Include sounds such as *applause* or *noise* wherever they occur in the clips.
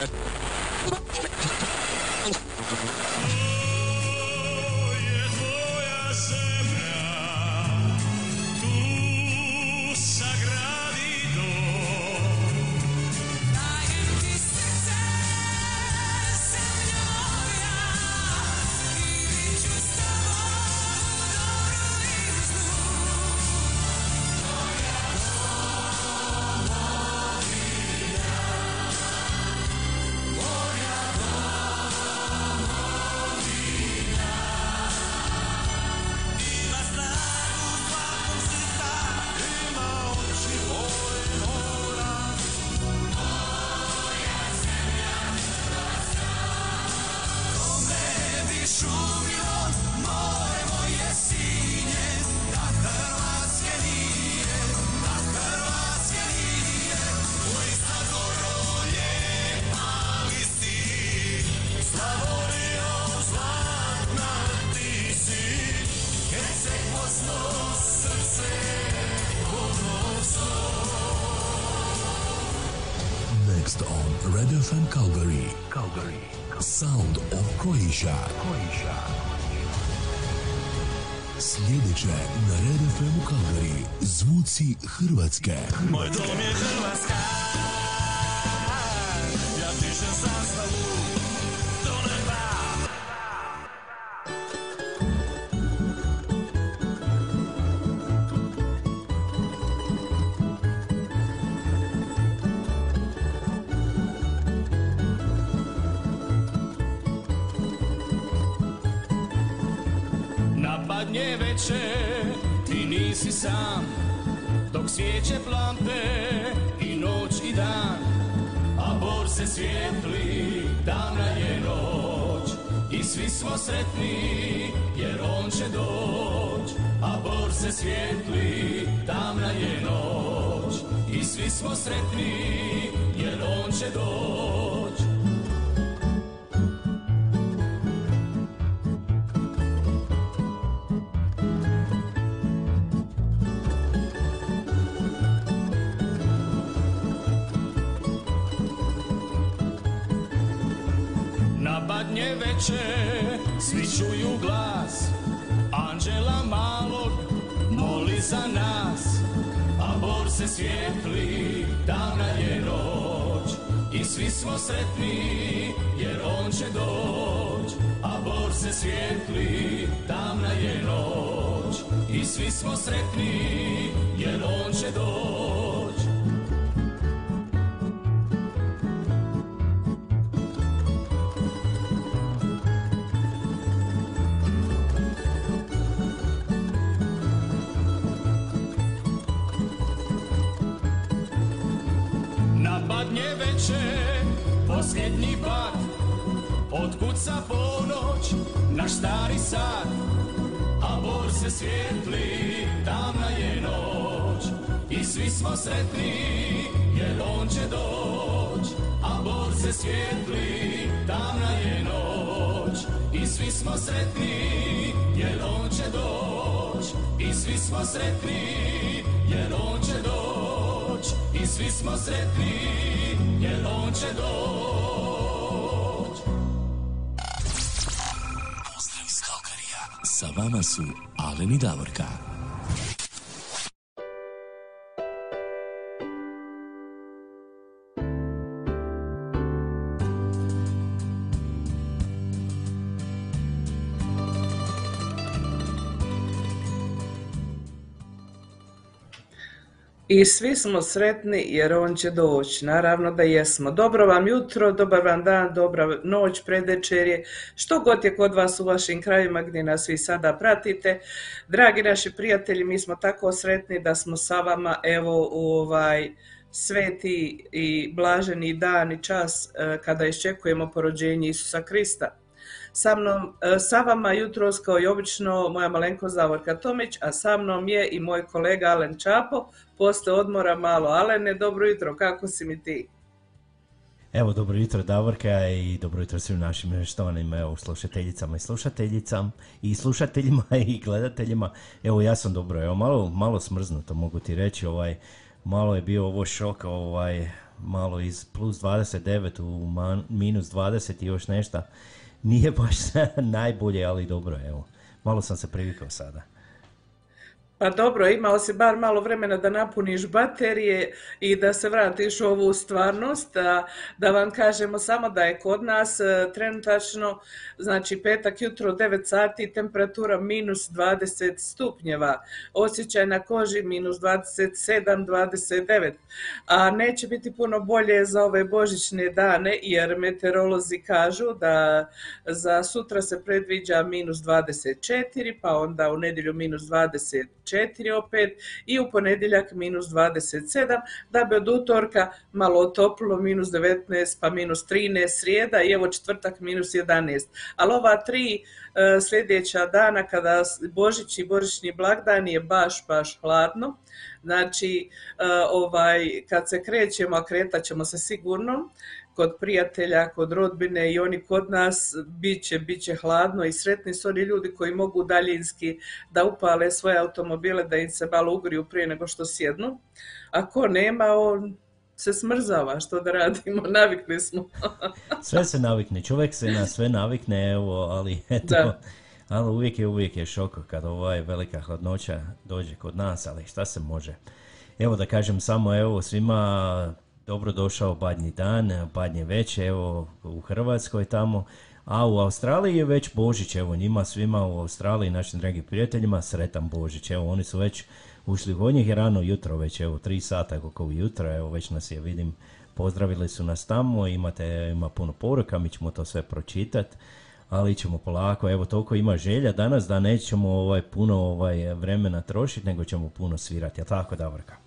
よし! Zvuci Hrvatske. Moj dom je sretni, jer on će doć A bor se svijetli, davna je noć. I svi smo sretni, jer on će doć svijetli, tamna je noć I svi smo sretni, jer on će doć A bor se svijetli, tamna je noć I svi smo sretni, jer on će doć. I svi smo sretni, jer on će doć. I svi smo sretni, jer on će doć. Sa vama su Alen i Davorka. I svi smo sretni jer on će doći. Naravno da jesmo. Dobro vam jutro, dobar vam dan, dobra noć, predvečerje, što god je kod vas u vašim krajevima gdje nas vi sada pratite. Dragi naši prijatelji, mi smo tako sretni da smo sa vama evo u ovaj sveti i blaženi dan i čas eh, kada iščekujemo porođenje Isusa Krista. Sa mnom, e, sa vama jutros kao i obično moja malenko Zavorka Tomić, a sa mnom je i moj kolega Alen Čapo. Posle odmora malo. Alene, dobro jutro, kako si mi ti? Evo, dobro jutro Davorka i dobro jutro svim našim štovanim evo, slušateljicama i slušateljicama i slušateljima *laughs* i gledateljima. Evo, ja sam dobro, evo, malo, malo smrznuto mogu ti reći, ovaj, malo je bio ovo šok, ovaj, malo iz plus 29 u man, minus 20 i još nešto. Nije baš *laughs* najbolje, ali dobro, evo. Malo sam se privikao sada. Pa dobro, imao si bar malo vremena da napuniš baterije i da se vratiš u ovu stvarnost. Da vam kažemo samo da je kod nas e, trenutačno, znači petak jutro 9 sati, temperatura minus 20 stupnjeva, osjećaj na koži minus 27, 29. A neće biti puno bolje za ove božićne dane jer meteorolozi kažu da za sutra se predviđa minus 24, pa onda u nedjelju minus 20 4 opet i u ponedjeljak minus 27, da bi od utorka malo otoplilo minus 19 pa minus 13 srijeda i evo četvrtak minus 11. Ali ova tri e, sljedeća dana kada Božić i Božićni blagdan je baš, baš hladno. Znači, e, ovaj, kad se krećemo, a kretat ćemo se sigurno, kod prijatelja, kod rodbine i oni kod nas bit će, bit će hladno i sretni su oni ljudi koji mogu daljinski da upale svoje automobile da im se malo ugriju prije nego što sjednu. Ako nema, on se smrzava, što da radimo, *laughs* navikli smo. *laughs* sve se navikne, čovjek se na sve navikne, evo, ali eto, da. ali uvijek je, uvijek je šok kad ovaj velika hladnoća dođe kod nas, ali šta se može. Evo da kažem samo, evo svima dobro došao badnji dan, badnje već, evo u Hrvatskoj tamo, a u Australiji je već Božić, evo njima svima u Australiji, našim dragim prijateljima, sretan Božić, evo oni su već ušli kod njih je rano jutro, već evo tri sata kako jutro, evo već nas je vidim, pozdravili su nas tamo, imate, ima puno poruka, mi ćemo to sve pročitati ali ćemo polako, evo toliko ima želja danas da nećemo ovaj, puno ovaj, vremena trošiti, nego ćemo puno svirati, jel tako Davorka?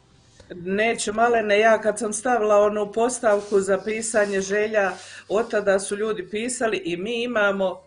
Neću malene, ja kad sam stavila onu postavku za pisanje želja, od tada su ljudi pisali i mi imamo,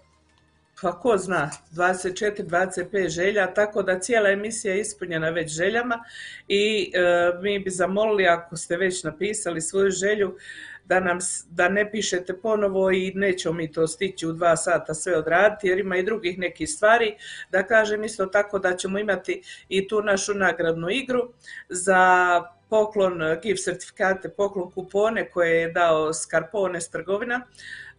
pa ko zna, 24-25 želja, tako da cijela emisija je ispunjena već željama i e, mi bi zamolili ako ste već napisali svoju želju, da, nam, da ne pišete ponovo i nećemo mi to stići u dva sata sve odraditi jer ima i drugih nekih stvari. Da kažem isto tako da ćemo imati i tu našu nagradnu igru za poklon gift certifikate, poklon kupone koje je dao Scarpone s trgovina.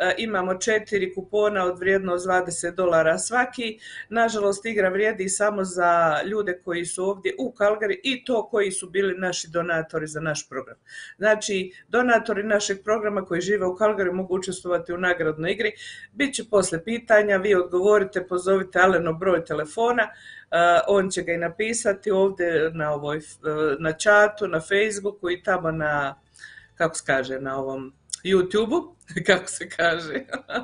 E, imamo četiri kupona od vrijednost 20 dolara svaki. Nažalost, igra vrijedi samo za ljude koji su ovdje u Kalgari i to koji su bili naši donatori za naš program. Znači, donatori našeg programa koji žive u Kalgari mogu učestvovati u nagradnoj igri. Biće posle pitanja, vi odgovorite, pozovite Aleno broj telefona, e, on će ga i napisati ovdje na, ovoj, e, na čatu, na Facebooku i tamo na, kako se kaže, na ovom youtube *laughs* kako se kaže,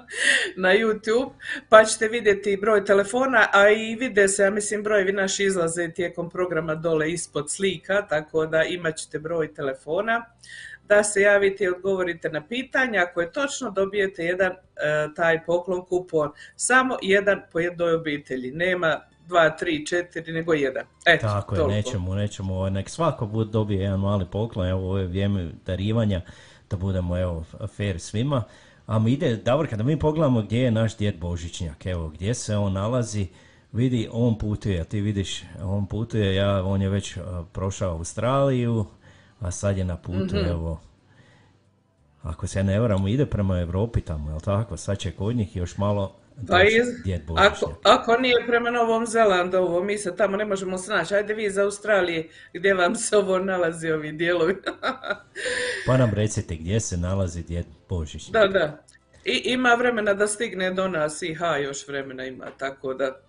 *laughs* na YouTube, pa ćete vidjeti broj telefona, a i vide se, ja mislim, brojevi naši izlaze tijekom programa dole ispod slika, tako da imat ćete broj telefona da se javite i odgovorite na pitanja. Ako je točno, dobijete jedan e, taj poklon kupon. Samo jedan po jednoj obitelji. Nema dva, tri, četiri, nego jedan. Eto, Tako je, nećemo, nećemo, ovaj, nek svako bude dobije jedan mali poklon, evo ovo je vrijeme darivanja, da budemo evo fair svima. A mi ide, Davorka, da mi pogledamo gdje je naš djed Božićnjak, evo gdje se on nalazi, vidi on putuje, ti vidiš on putuje, ja, on je već prošao Australiju, a sad je na putu, mm evo, ako se ne varam, ide prema Europi tamo, jel tako? Sad će kod njih još malo pa iz, ako, ako nije prema Novom Zelandovu, mi se tamo ne možemo snaći. Ajde vi iz Australije, gdje vam se ovo nalazi, ovi dijelovi. *laughs* pa nam recite gdje se nalazi djed Božić. Da, da. I ima vremena da stigne do nas i ha, još vremena ima, tako da...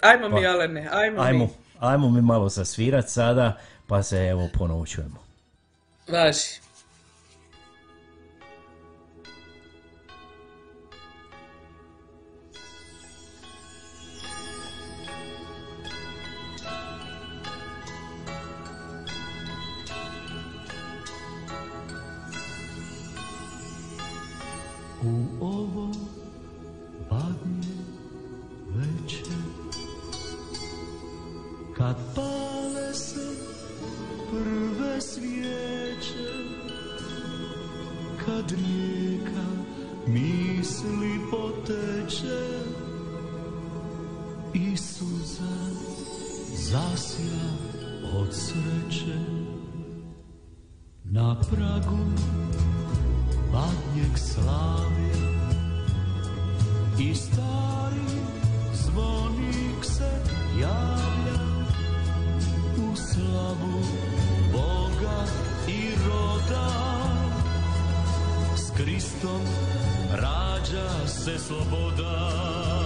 Ajmo pa, mi, Alene, ajmo, ajmo mi. Ajmo mi malo zasvirat sada, pa se evo ponovo čujemo. Važi. Kad pale se prve svijeće kad rijeka misli poteče i suza zasja od sreće. Na pragu badnjeg slavlja i stari zvonik se javlja slavu Boga i roda. S Kristom rađa se sloboda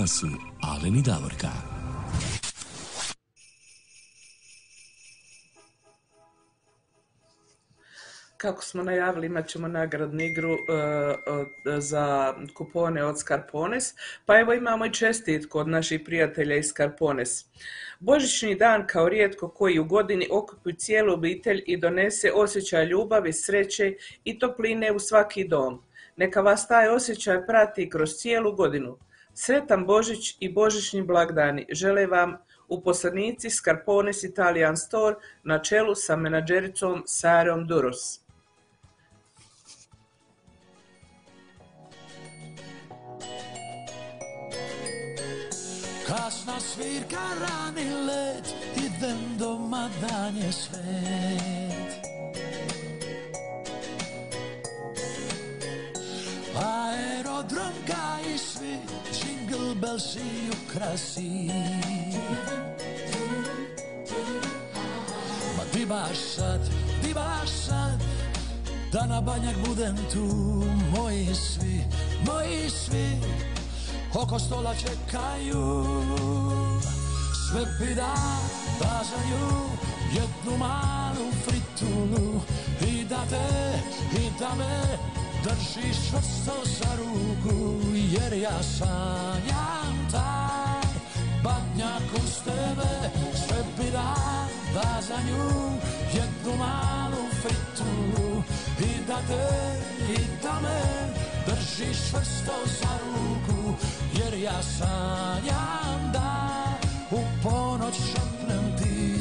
vama Alen i Davorka. Kako smo najavili, imat ćemo nagradnu igru e, od- za kupone od Scarpones, pa evo imamo i čestitku od naših prijatelja iz Scarpones. Božićni dan kao rijetko koji u godini okupi cijelu obitelj i donese osjećaj ljubavi, sreće i topline u svaki dom. Neka vas taj osjećaj prati kroz cijelu godinu. Sretan Božić i božićni blagdani žele vam uposlenici Scarpones Italian Store na čelu sa menadžericom Sarom Duros. Kasna svirka rani let Idem doma dan je svet Aerodrom ga i svi Jingle bellsi ukrasi Ma di baš sad, di baš sad Da na banjak budem tu Moji svi, moji svi oko stola čekaju. Sve bi da bazaju jednu malu fritulu I da te, i da me držiš čvrsto za ruku Jer ja sanjam taj badnjak uz tebe Sve bi da za nju jednu malu fritulu I da te, i da me držiš čvrsto za ruku Jer ja sanjam da u ponoć šapnem ti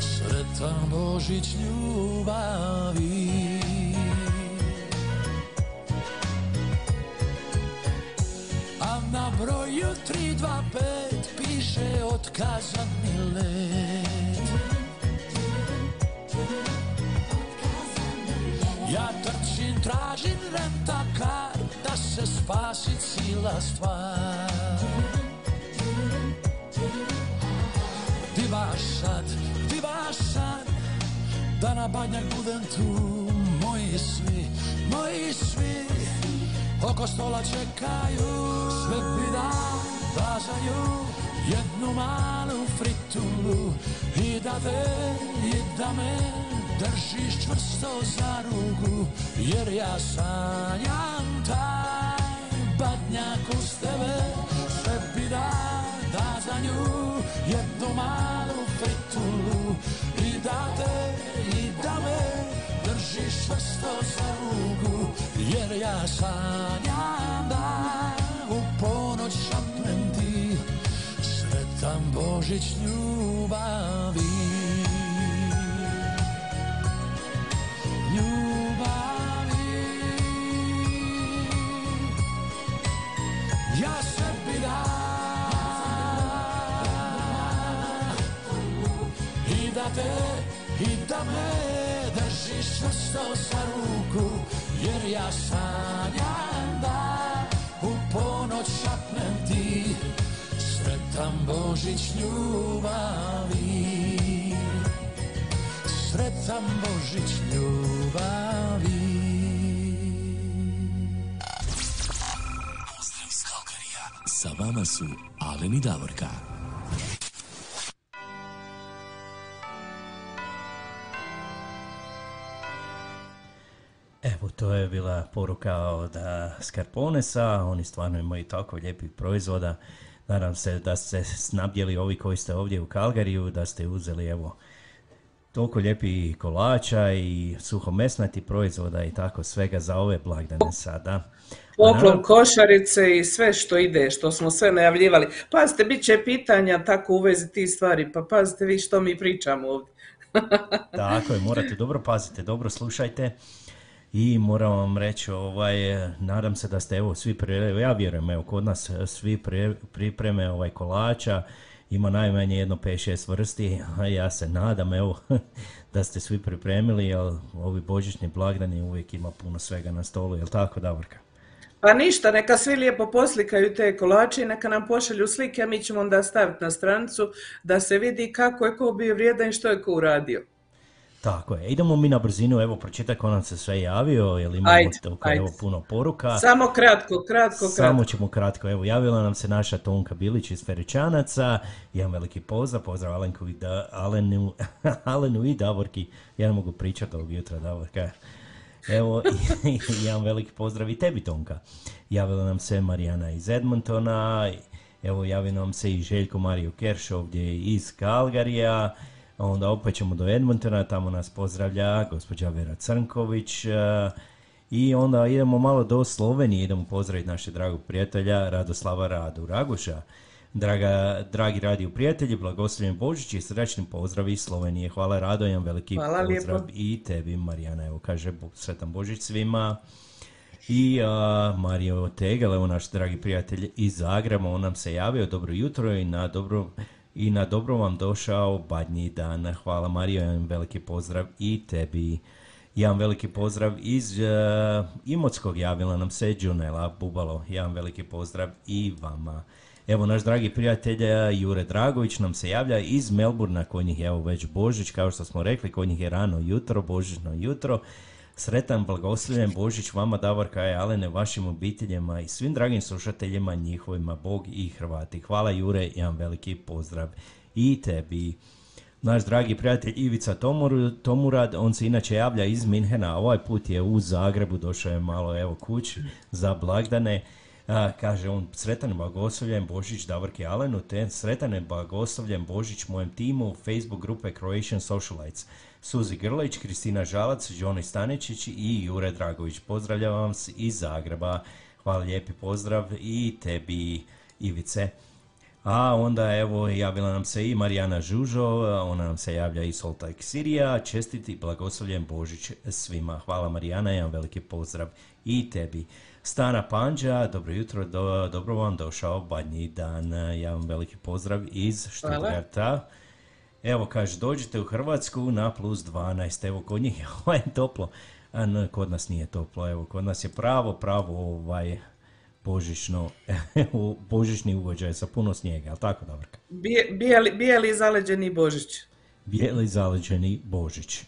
Sretan Božić ljubavi broju 325 piše otkazani let Ja trčim, tražim rentakar da se spasi cila stvar. Di vaš sad, di vaš sad da na banjak budem tu Moji svi, moji svi. Oko stola čekaju Sve bi da dažaju Jednu malu fritulu. I da te, i da me Držiš čvrsto za ruku Jer ja sanjam taj Badnjak uz tebe. Sve bi da za nju jednu malu fritulu. I da te i da me držiš čvrsto za jer ja sanjam da u ponoć šapnem ti sretan Božić ljubavi. Ljubavi. Ja sebi dam i da te i da me držiš čvrsto ruku jer ja sanjam da u ponoć šapnem ti sretan Božić ljubavi sretan Božić ljubavi Pozdrav iz Kalkarija. Sa vama su Alen i Davorka. Evo, to je bila poruka od a, Scarponesa, oni stvarno imaju tako lijepih proizvoda. Nadam se da ste snabdjeli ovi koji ste ovdje u Kalgariju, da ste uzeli evo toliko lijepih kolača i suhomesnati proizvoda i tako svega za ove blagdane sada. Poklon košarice i sve što ide, što smo sve najavljivali. Pazite, bit će pitanja tako u vezi tih stvari, pa pazite vi što mi pričamo ovdje. *laughs* Tako je, morate dobro pazite, dobro slušajte. I moram vam reći, ovaj, nadam se da ste evo svi pre, ja vjerujem, evo kod nas svi pre- pripreme ovaj kolača, ima najmanje jedno 5-6 vrsti, a ja se nadam evo *laughs* da ste svi pripremili, jer ovi božićni blagdani uvijek ima puno svega na stolu, jel tako Davorka? Pa ništa, neka svi lijepo poslikaju te kolače i neka nam pošalju slike, a mi ćemo onda staviti na stranicu da se vidi kako je ko bio vrijedan i što je ko uradio. Tako je, idemo mi na brzinu, evo pročitaj ko nam se sve javio, jer imamo Ajde, toliko, ajde. evo, puno poruka. Samo kratko, kratko, kratko. Samo ćemo kratko, evo javila nam se naša Tonka Bilić iz Feričanaca, jedan veliki pozdrav, pozdrav Alenku i da, Alenu, *laughs* Alenu i Davorki, ja ne mogu pričati ovog jutra Davorka. Evo, *laughs* jedan veliki pozdrav i tebi Tonka. Javila nam se Marijana iz Edmontona, evo javio nam se i Željko Mario Kerš ovdje iz Kalgarija, onda opet ćemo do Edmontona, tamo nas pozdravlja gospođa Vera Crnković, eh, i onda idemo malo do Slovenije, idemo pozdraviti našeg dragog prijatelja Radoslava Radu Raguša. Draga, dragi radio prijatelji, blagoslovljen Božić i srećni pozdrav iz Slovenije. Hvala Rado, jedan veliki Hvala pozdrav lijepo. i tebi Marijana. Evo kaže sretan Božić svima. I a, Mario Tegel, evo naš dragi prijatelj iz Zagreba, on nam se javio, dobro jutro i na dobro, i na dobro vam došao badnji dan. Hvala Mario, jedan veliki pozdrav i tebi. Jedan veliki pozdrav iz uh, Imotskog javila nam se Đunela Bubalo. Jedan veliki pozdrav i vama. Evo naš dragi prijatelj uh, Jure Dragović nam se javlja iz Melburna, kod njih je evo već Božić, kao što smo rekli, kod njih je rano jutro, Božićno jutro. Sretan, blagoslovljen Božić vama, Davorka i Alene, vašim obiteljima i svim dragim slušateljima, njihovima, Bog i Hrvati. Hvala Jure, jedan veliki pozdrav i tebi. Naš dragi prijatelj Ivica Tomur, Tomurad, on se inače javlja iz Minhena, a ovaj put je u Zagrebu, došao je malo evo kući za blagdane. A, kaže on, sretan blagoslovljen Božić Davorki Alenu, te sretan i blagoslovljen Božić mojem timu Facebook grupe Croatian Socialites. Suzi Grlić, Kristina Žalac, Đoni Staničić i Jure Dragović. Pozdravljam vas iz Zagreba. Hvala lijepi pozdrav i tebi Ivice. A onda evo javila nam se i Marijana Žužo, ona nam se javlja i Soltajk Sirija, čestiti blagoslovljen Božić svima. Hvala Marijana, jedan veliki pozdrav i tebi. Stana Panđa, dobro jutro, do, dobro vam došao badnji dan, jedan veliki pozdrav iz Stuttgarta. Evo kaže, dođite u Hrvatsku na plus 12, evo kod njih je *laughs* toplo, a kod nas nije toplo, evo kod nas je pravo, pravo ovaj, božićno, *laughs* božićni uvođaj sa puno snijega, ali tako dobro? bijeli, bijeli zaleđeni Božić. Bijeli zaleđeni Božić.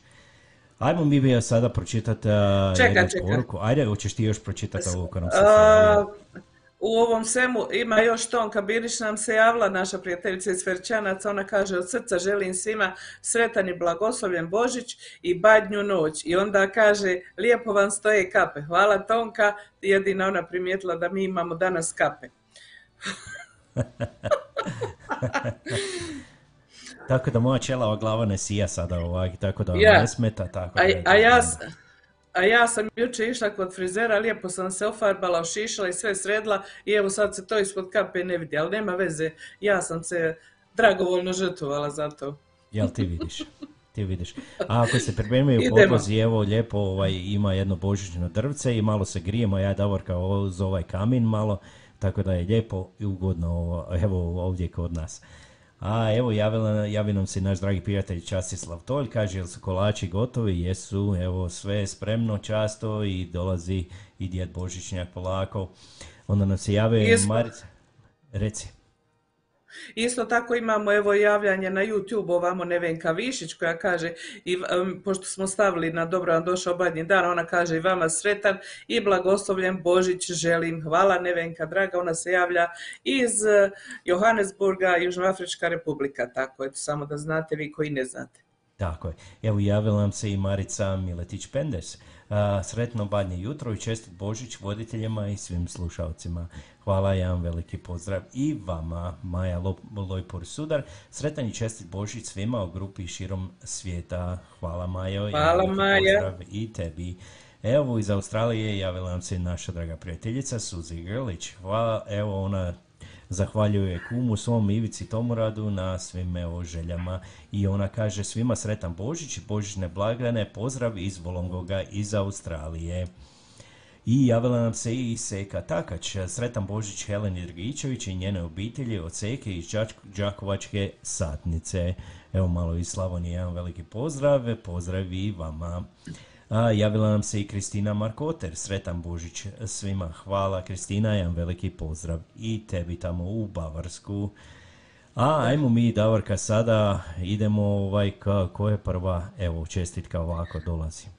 Ajmo mi bi sada pročitati uh, čeka, čeka. poruku. Ajde, hoćeš ti još pročitati ovo nam se u ovom svemu ima još Tonka Birić nam se javila, naša prijateljica iz Verčanaca, ona kaže od srca želim svima sretan i blagoslovljen Božić i badnju noć. I onda kaže lijepo vam stoje kape. Hvala Tonka, jedina ona primijetila da mi imamo danas kape. *laughs* tako da moja čelava glava ne sija sada ovak, tako da ja. ne smeta. Tako a, a ja, a ja sam jučer išla kod frizera, lijepo sam se ofarbala, ošišala i sve sredla i evo sad se to ispod kape ne vidi, ali nema veze, ja sam se dragovoljno žrtvovala za to. Jel ti vidiš? Ti vidiš. A ako se pripremaju podlozi, evo lijepo ovaj, ima jedno božićno drvce i malo se grijemo, ja Davorka uz ovaj kamin malo, tako da je lijepo i ugodno evo ovdje kod nas. A evo javi nam se naš dragi prijatelj Častislav Tolj, kaže jel su kolači gotovi, jesu, evo sve je spremno často i dolazi i djed Božićnjak polako. Onda nam se jave Marica, reci. Isto tako imamo evo javljanje na YouTube ovamo Nevenka Višić koja kaže, i, pošto smo stavili na dobro vam došao badnji dan, ona kaže i vama sretan i blagoslovljen Božić želim. Hvala Nevenka draga, ona se javlja iz eh, Johannesburga, Južnoafrička republika, tako je, samo da znate vi koji ne znate. Tako je. Evo javila nam se i Marica Miletić Pendes. Sretno badnje jutro i čestit Božić voditeljima i svim slušalcima. Hvala, jedan veliki pozdrav i vama, Maja Lojpor Sudar. Sretan i čestit Božić svima u grupi širom svijeta. Hvala Majo. Hvala Maja. Pozdrav i tebi. Evo iz Australije javila nam se naša draga prijateljica Suzi Grlić. Hvala, evo ona zahvaljuje kumu svom Ivici Tomoradu na svim evo željama i ona kaže svima sretan Božić i Božićne blagdane, pozdrav iz Volongoga iz Australije. I javila nam se i Seka Takač, sretan Božić Heleni Drgičević i njene obitelji od Seke iz Đakovačke satnice. Evo malo iz Slavonije, jedan veliki pozdrav, pozdrav i vama. A, javila nam se i Kristina Markoter, sretan Božić svima. Hvala Kristina, jedan veliki pozdrav i tebi tamo u Bavarsku. A, ajmo mi, Davorka, sada idemo, ovaj, ko je prva, evo, čestitka ovako dolazi.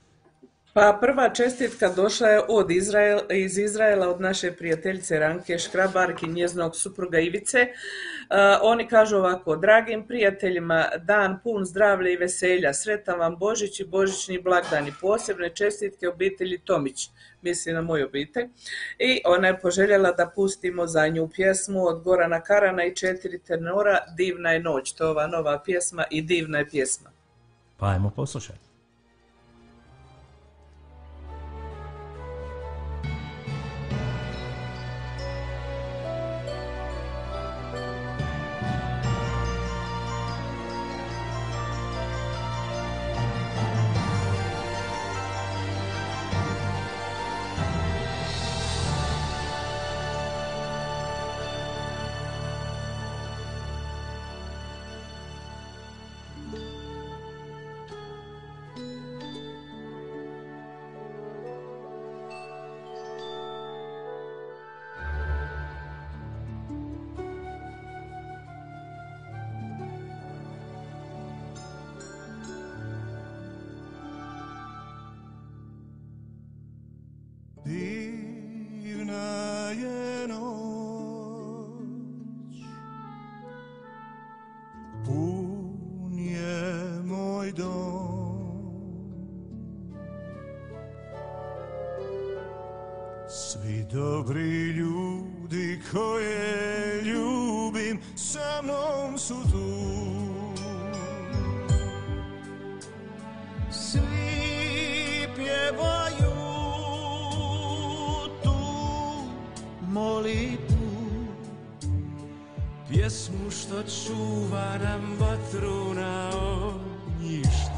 Pa prva čestitka došla je od Izrael, iz Izraela od naše prijateljice Ranke Škrabarki i njezinog supruga Ivice. Uh, oni kažu ovako, dragim prijateljima, dan pun zdravlja i veselja, sretan vam Božić i Božićni blagdani, posebne čestitke obitelji Tomić, misli na moju obitelj. I ona je poželjela da pustimo za nju pjesmu od Gorana Karana i četiri tenora, Divna je noć, to je ova nova pjesma i divna je pjesma. Pa ajmo poslušati. Svi dobri ljudi koje ljubim sa mnom su tu. Svi pjevaju tu molitu Pjesmu što čuva nam vatru na ognjištu.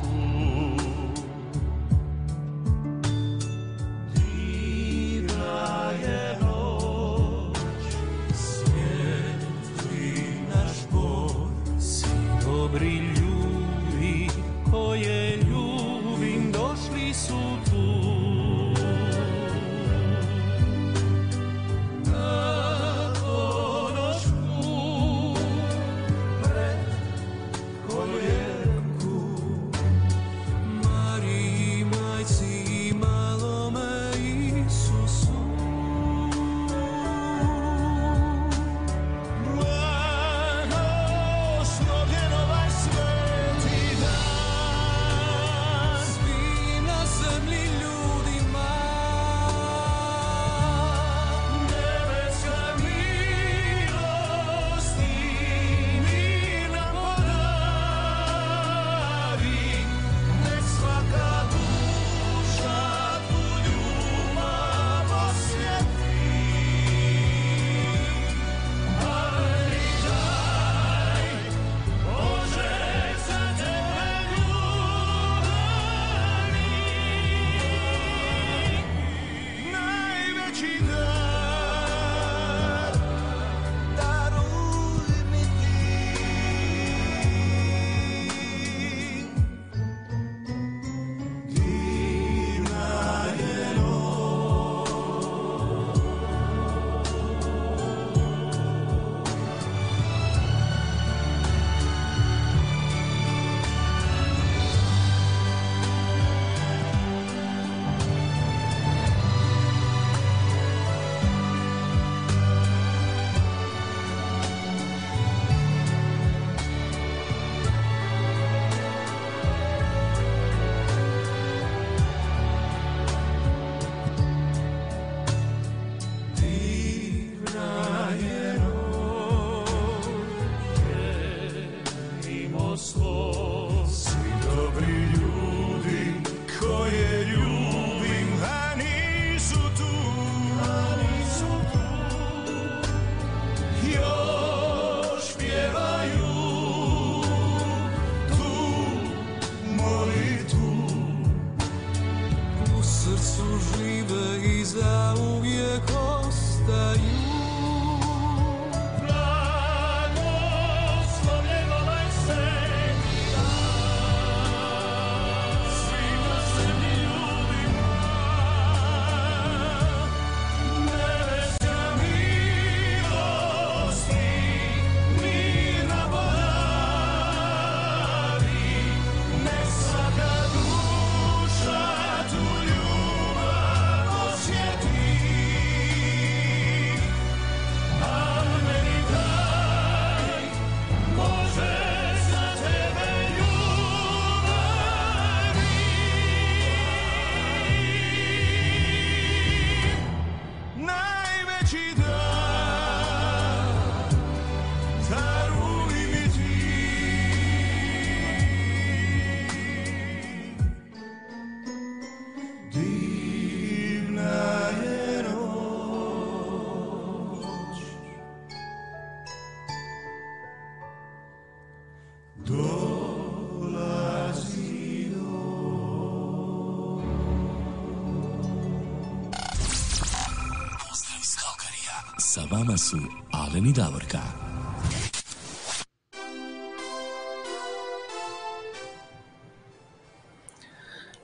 Sa vama su Alen i Davorka.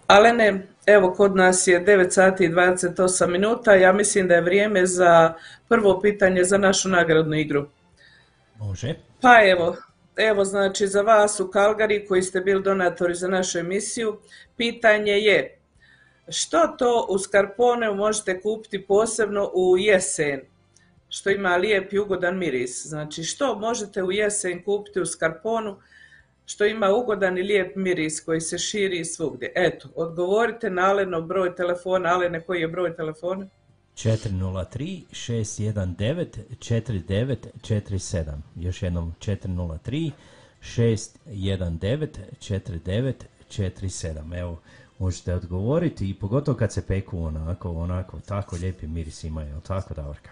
Alene, evo kod nas je 9 sati i 28 minuta, ja mislim da je vrijeme za prvo pitanje za našu nagradnu igru. Može. Pa evo, evo znači za vas u Kalgari koji ste bili donatori za našu emisiju, pitanje je što to u Skarponeu možete kupiti posebno u jesen, što ima lijep i ugodan miris. Znači što možete u jesen kupiti u Skarponu što ima ugodan i lijep miris koji se širi svugdje. Eto, odgovorite na Alenov broj telefona. Alene, koji je broj telefona? 403 619 4947. Još jednom 403 619 4947. Evo, možete odgovoriti i pogotovo kad se peku onako, onako, tako lijepi miris imaju, tako Davorka?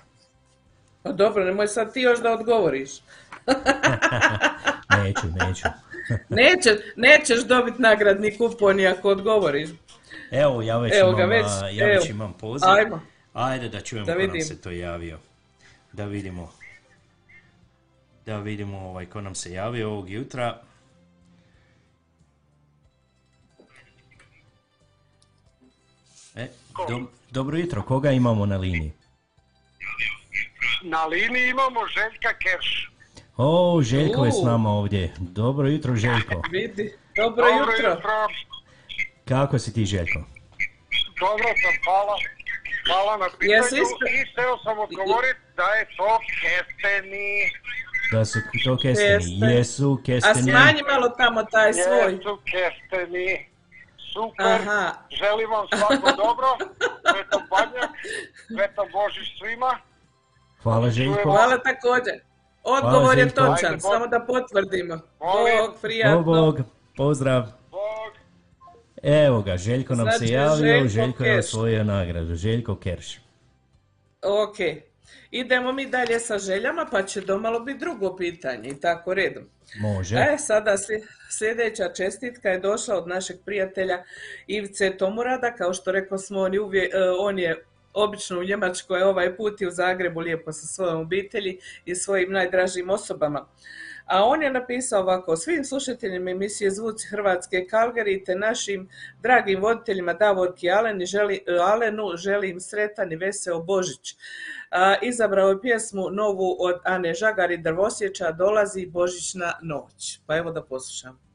Pa dobro, nemoj sad ti još da odgovoriš. *laughs* neću, neću. *laughs* nećeš dobiti nagradni kupon ako odgovoriš. Evo, ja već evo imam, već, ja već imam poziv. Ajmo. Ajde da čujemo da ko nam se to javio. Da vidimo. Da vidimo ovaj, ko nam se javio ovog jutra. E, dobro jutro, koga imamo na liniji? Na liniji imamo Željka Kerš. O, Željko je s nama ovdje. Dobro jutro, Željko. *laughs* Vidi, dobro, jutro. Kako si ti, Željko? Dobro sam, hvala. Hvala na pitanju i htio sam odgovoriti da je to kesteni. Da su to kesteni, jesu kesteni. A smanji malo tamo taj svoj. Jesu kesteni. Super, Aha. želim vam svako dobro, *laughs* Sveto Božić svima. Hvala Željko. Hvala također. Odgovor je točan, samo da potvrdimo. Bog, prijatno. Bog, pozdrav. Bog. Evo ga, Željko nam se javio, Željko, je osvojio nagradu. Željko Kerš. Ok. Idemo mi dalje sa željama, pa će domalo biti drugo pitanje i tako redom. Može. E, sada sljedeća čestitka je došla od našeg prijatelja Ivice Tomurada, kao što rekao smo, on je, uvijek, on je obično u Njemačkoj, ovaj put i u Zagrebu lijepo sa svojom obitelji i svojim najdražim osobama. A on je napisao ovako, svim slušateljima emisije Zvuci Hrvatske Kalgari te našim dragim voditeljima Davorki Aleni, želi, Alenu želim sretan i veseo Božić. Izabrao je pjesmu novu od Ane Žagari Drvosječa, dolazi Božićna noć. Pa evo da poslušam.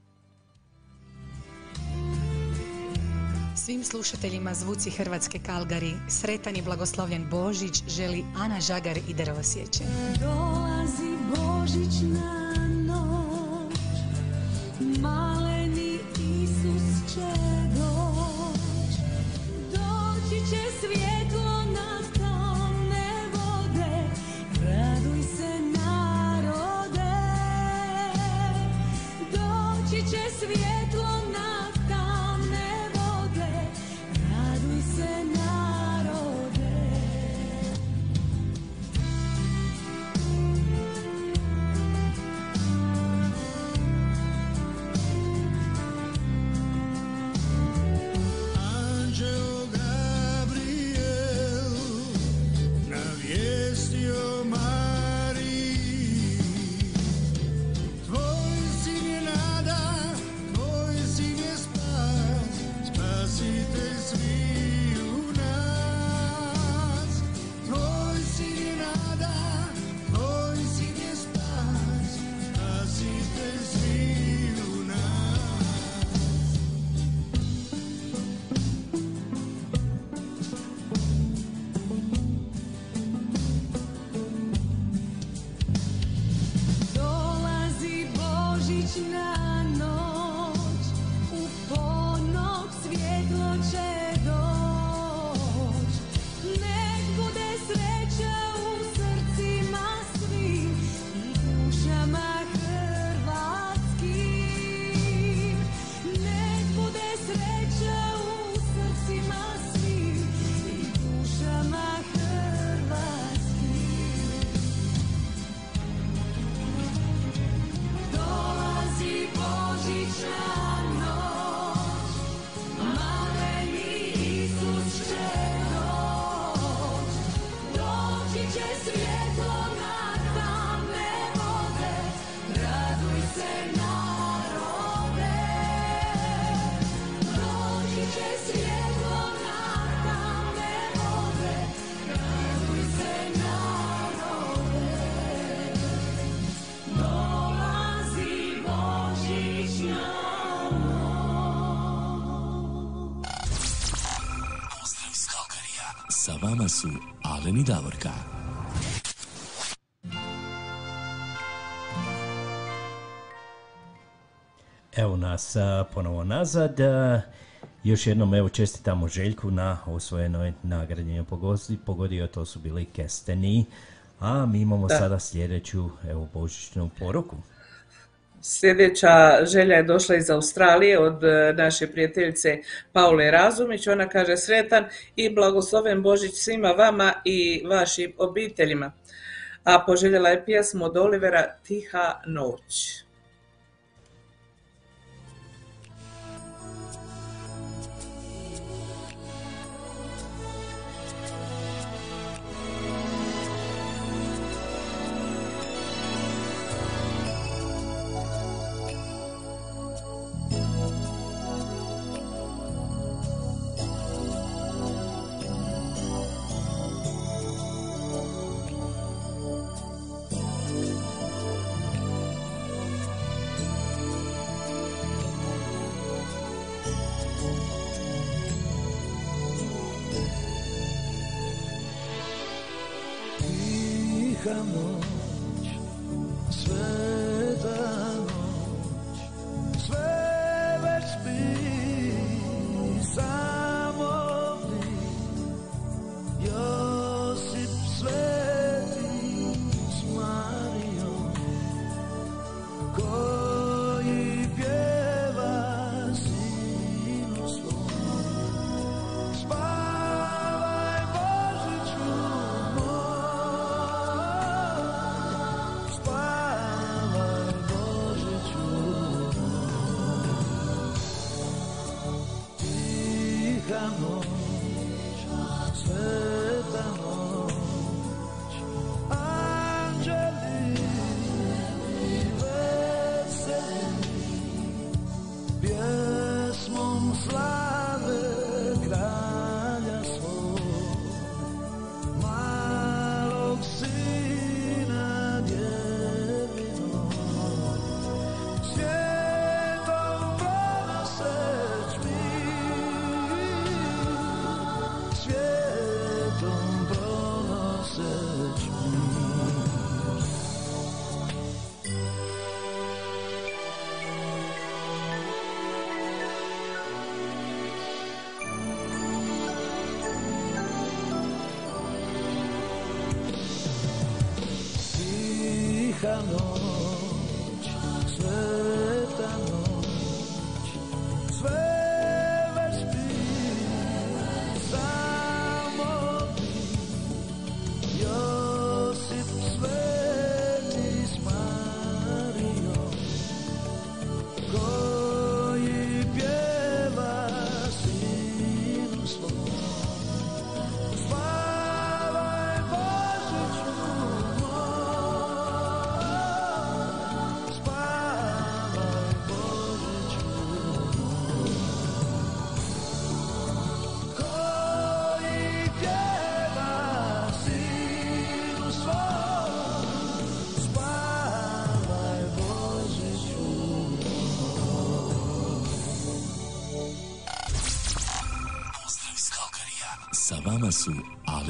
Svim slušateljima Zvuci Hrvatske Kalgari sretan i blagoslovljen Božić želi Ana Žagar i Drvosjeće. Dolazi Božićna noć, maleni Isus će doć, doći će svjetlo Evo nas ponovo nazad. Još jednom evo čestitamo Željku na osvojenoj nagradi. Pogodio to su bili Kesteni. A mi imamo sada sljedeću evo božićnu poruku. Sljedeća želja je došla iz Australije od e, naše prijateljice Paule Razumić. Ona kaže sretan i blagosloven Božić svima vama i vašim obiteljima. a poželjela je pjesmu od Olivera Tiha noć.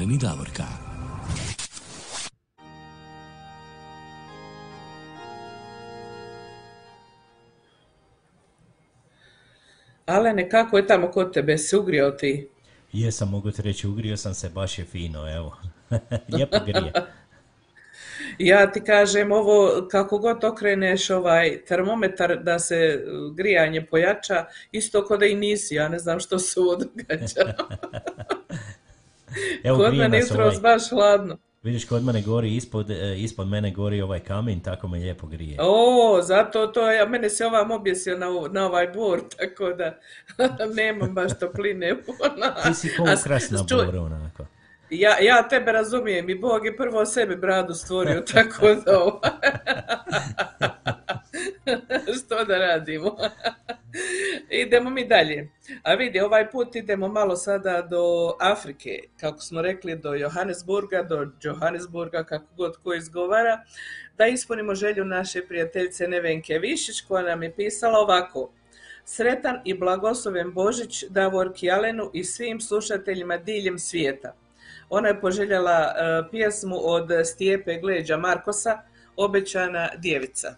Aleni Davorka. Alene, kako je tamo kod tebe? Se ugrio ti? Jesam, mogu ti reći, ugrio sam se, baš je fino, evo. *laughs* Lijepo grije. ja ti kažem ovo, kako god okreneš ovaj termometar da se grijanje pojača, isto kod da i nisi, ja ne znam što se ovo događa. *laughs* *laughs* Evo, kod mene jutro ovaj, baš hladno. Vidiš, kod mene gori, ispod, e, ispod mene gori ovaj kamin, tako me lijepo grije. O, zato to, ja, mene se ovam objesio na, na ovaj bor, *laughs* tako da *laughs* nemam baš topline. Ti si ukrasna bor, onako. Ja, ja tebe razumijem i Bog je prvo sebe bradu stvorio, *laughs* tako da ovaj. *laughs* što da radimo. *laughs* idemo mi dalje. A vidi, ovaj put idemo malo sada do Afrike, kako smo rekli, do Johannesburga, do Johannesburga, kako god ko izgovara, da ispunimo želju naše prijateljice Nevenke Višić, koja nam je pisala ovako. Sretan i blagosloven Božić Davorki Alenu i svim slušateljima diljem svijeta. Ona je poželjela e, pjesmu od Stijepe Gleđa Markosa, Obećana djevica.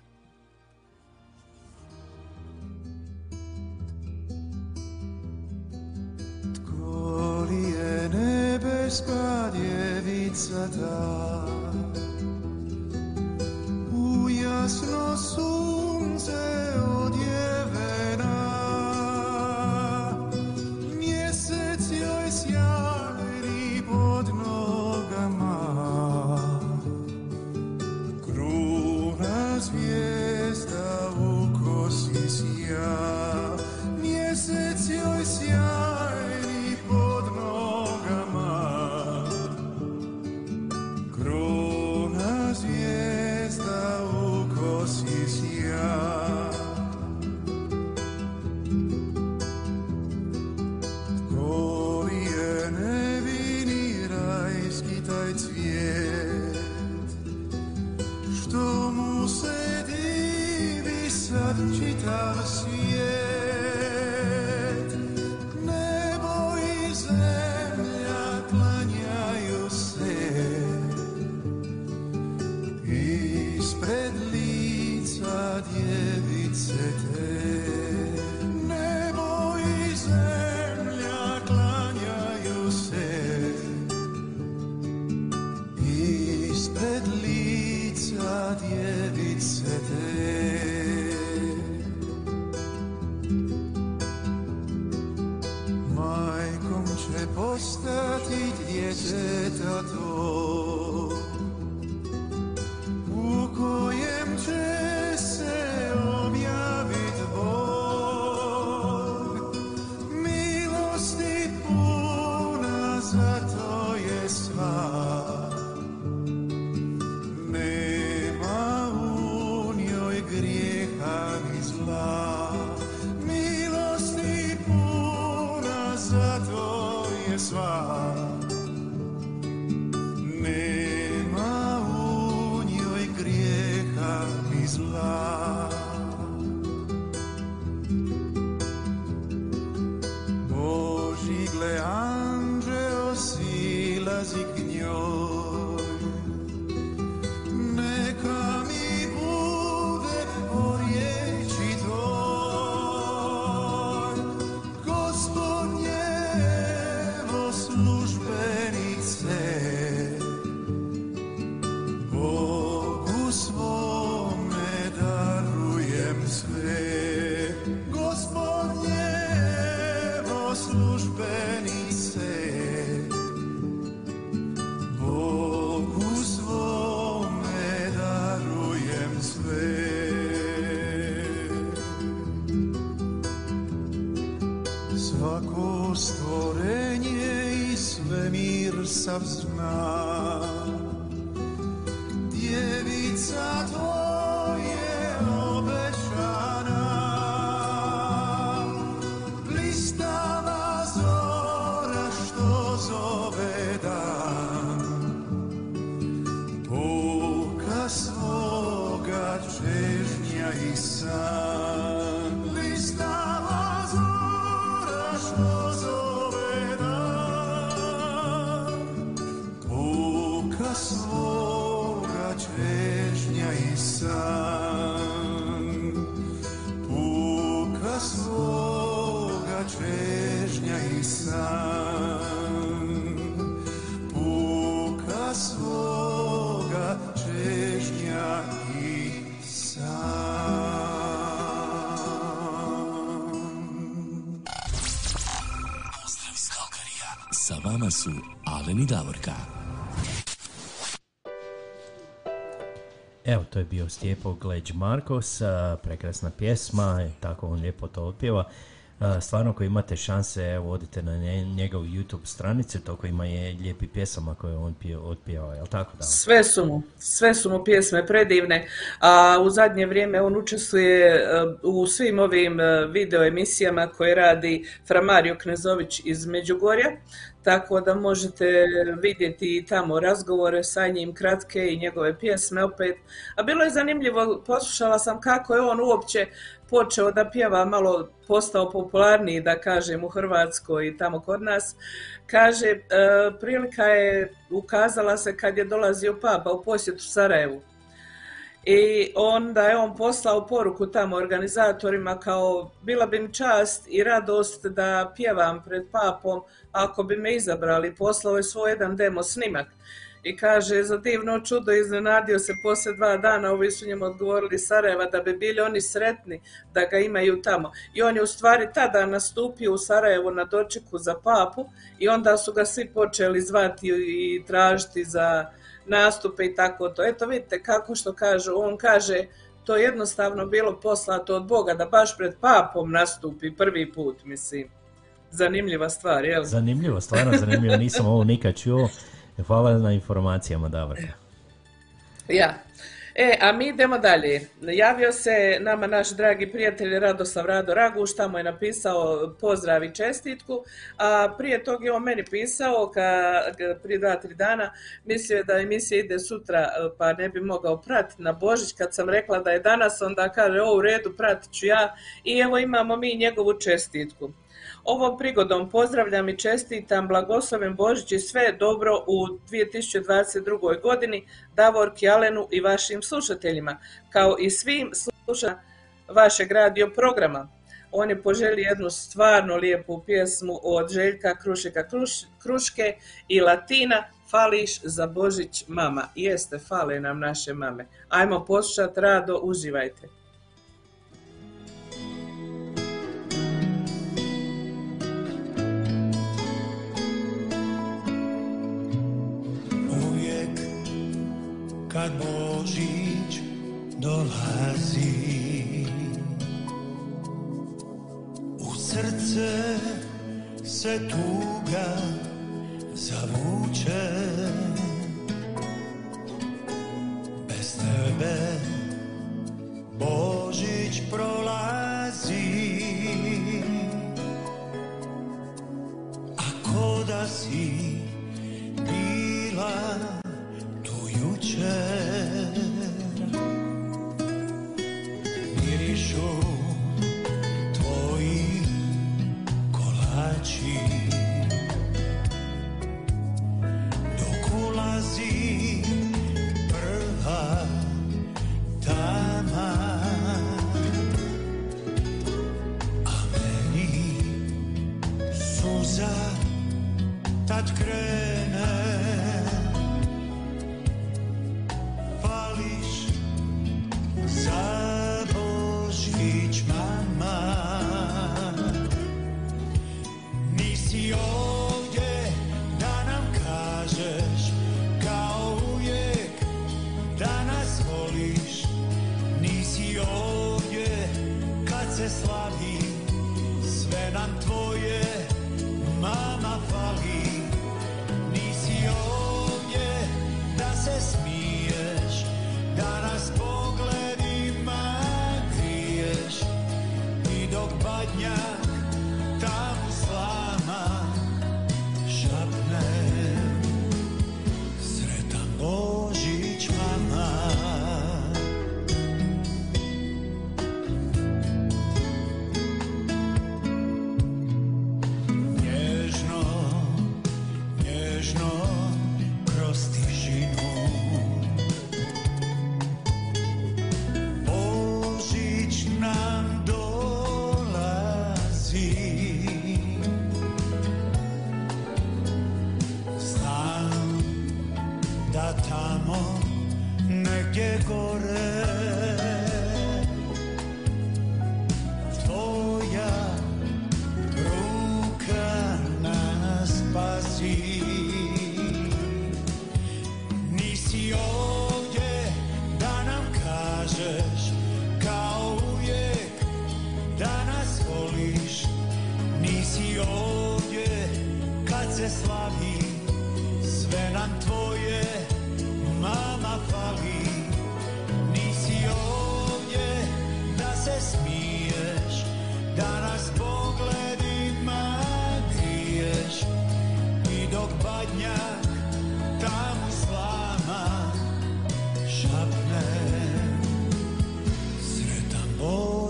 Tko li je nebeska djevica ta? U jasno sunce odjevena Mjesec joj sjajni pod nogama. Kruna zvijezda u kosi sija Mjesec joj sjaje djeteta to su Alen i Davorka. Evo, to je bio Stjepo Gleđ Markos, prekrasna pjesma, tako on lijepo to otpjeva. Stvarno, ako imate šanse, evo, odite na nje- njegovu YouTube stranicu, toliko ima je lijepi pjesama koje on pije, otpjeva, jel tako da? Sve su mu, sve su mu pjesme predivne, a u zadnje vrijeme on učestvuje e, u svim ovim e, video emisijama koje radi Fra Mario Knezović iz Međugorja, tako da možete vidjeti i tamo razgovore sa njim, kratke i njegove pjesme opet. A bilo je zanimljivo, poslušala sam kako je on uopće počeo da pjeva, malo postao popularniji, da kažem, u Hrvatskoj i tamo kod nas. Kaže, e, prilika je ukazala se kad je dolazio papa u posjetu Sarajevu. I onda je on poslao poruku tamo organizatorima kao bila bi mi čast i radost da pjevam pred papom ako bi me izabrali. Poslao je svoj jedan demo snimak i kaže za divno čudo iznenadio se poslije dva dana, ovi su njemu odgovorili Sarajeva da bi bili oni sretni da ga imaju tamo. I on je u stvari tada nastupio u Sarajevu na dočeku za papu i onda su ga svi počeli zvati i tražiti za nastupe i tako to. Eto vidite kako što kažu, on kaže to je jednostavno bilo poslato od Boga da baš pred papom nastupi prvi put, mislim. Zanimljiva stvar, jel? Zanimljivo, stvarno zanimljivo, nisam ovo nikad čuo. Hvala na informacijama, Davorka. Ja. E, a mi idemo dalje. Javio se nama naš dragi prijatelj Radoslav Rado Raguš, tamo je napisao pozdrav i čestitku, a prije tog je on meni pisao, ka, prije dva, tri dana, mislio je da emisija ide sutra, pa ne bi mogao pratiti na Božić, kad sam rekla da je danas, onda kaže, o, u redu, pratit ću ja, i evo imamo mi njegovu čestitku. Ovom prigodom pozdravljam i čestitam blagosloven Božić i sve dobro u 2022. godini Davorki Alenu i vašim slušateljima, kao i svim slušateljima vašeg radio programa. On je poželio jednu stvarno lijepu pjesmu od Željka Krušika Kruš- Kruške i Latina Fališ za Božić mama. Jeste, fale nam naše mame. Ajmo poslušat rado, uživajte. Kad Božić dolazi. U srce se tuga zavuče. Bez tebe Božić prolazi. Ako da si bila jučer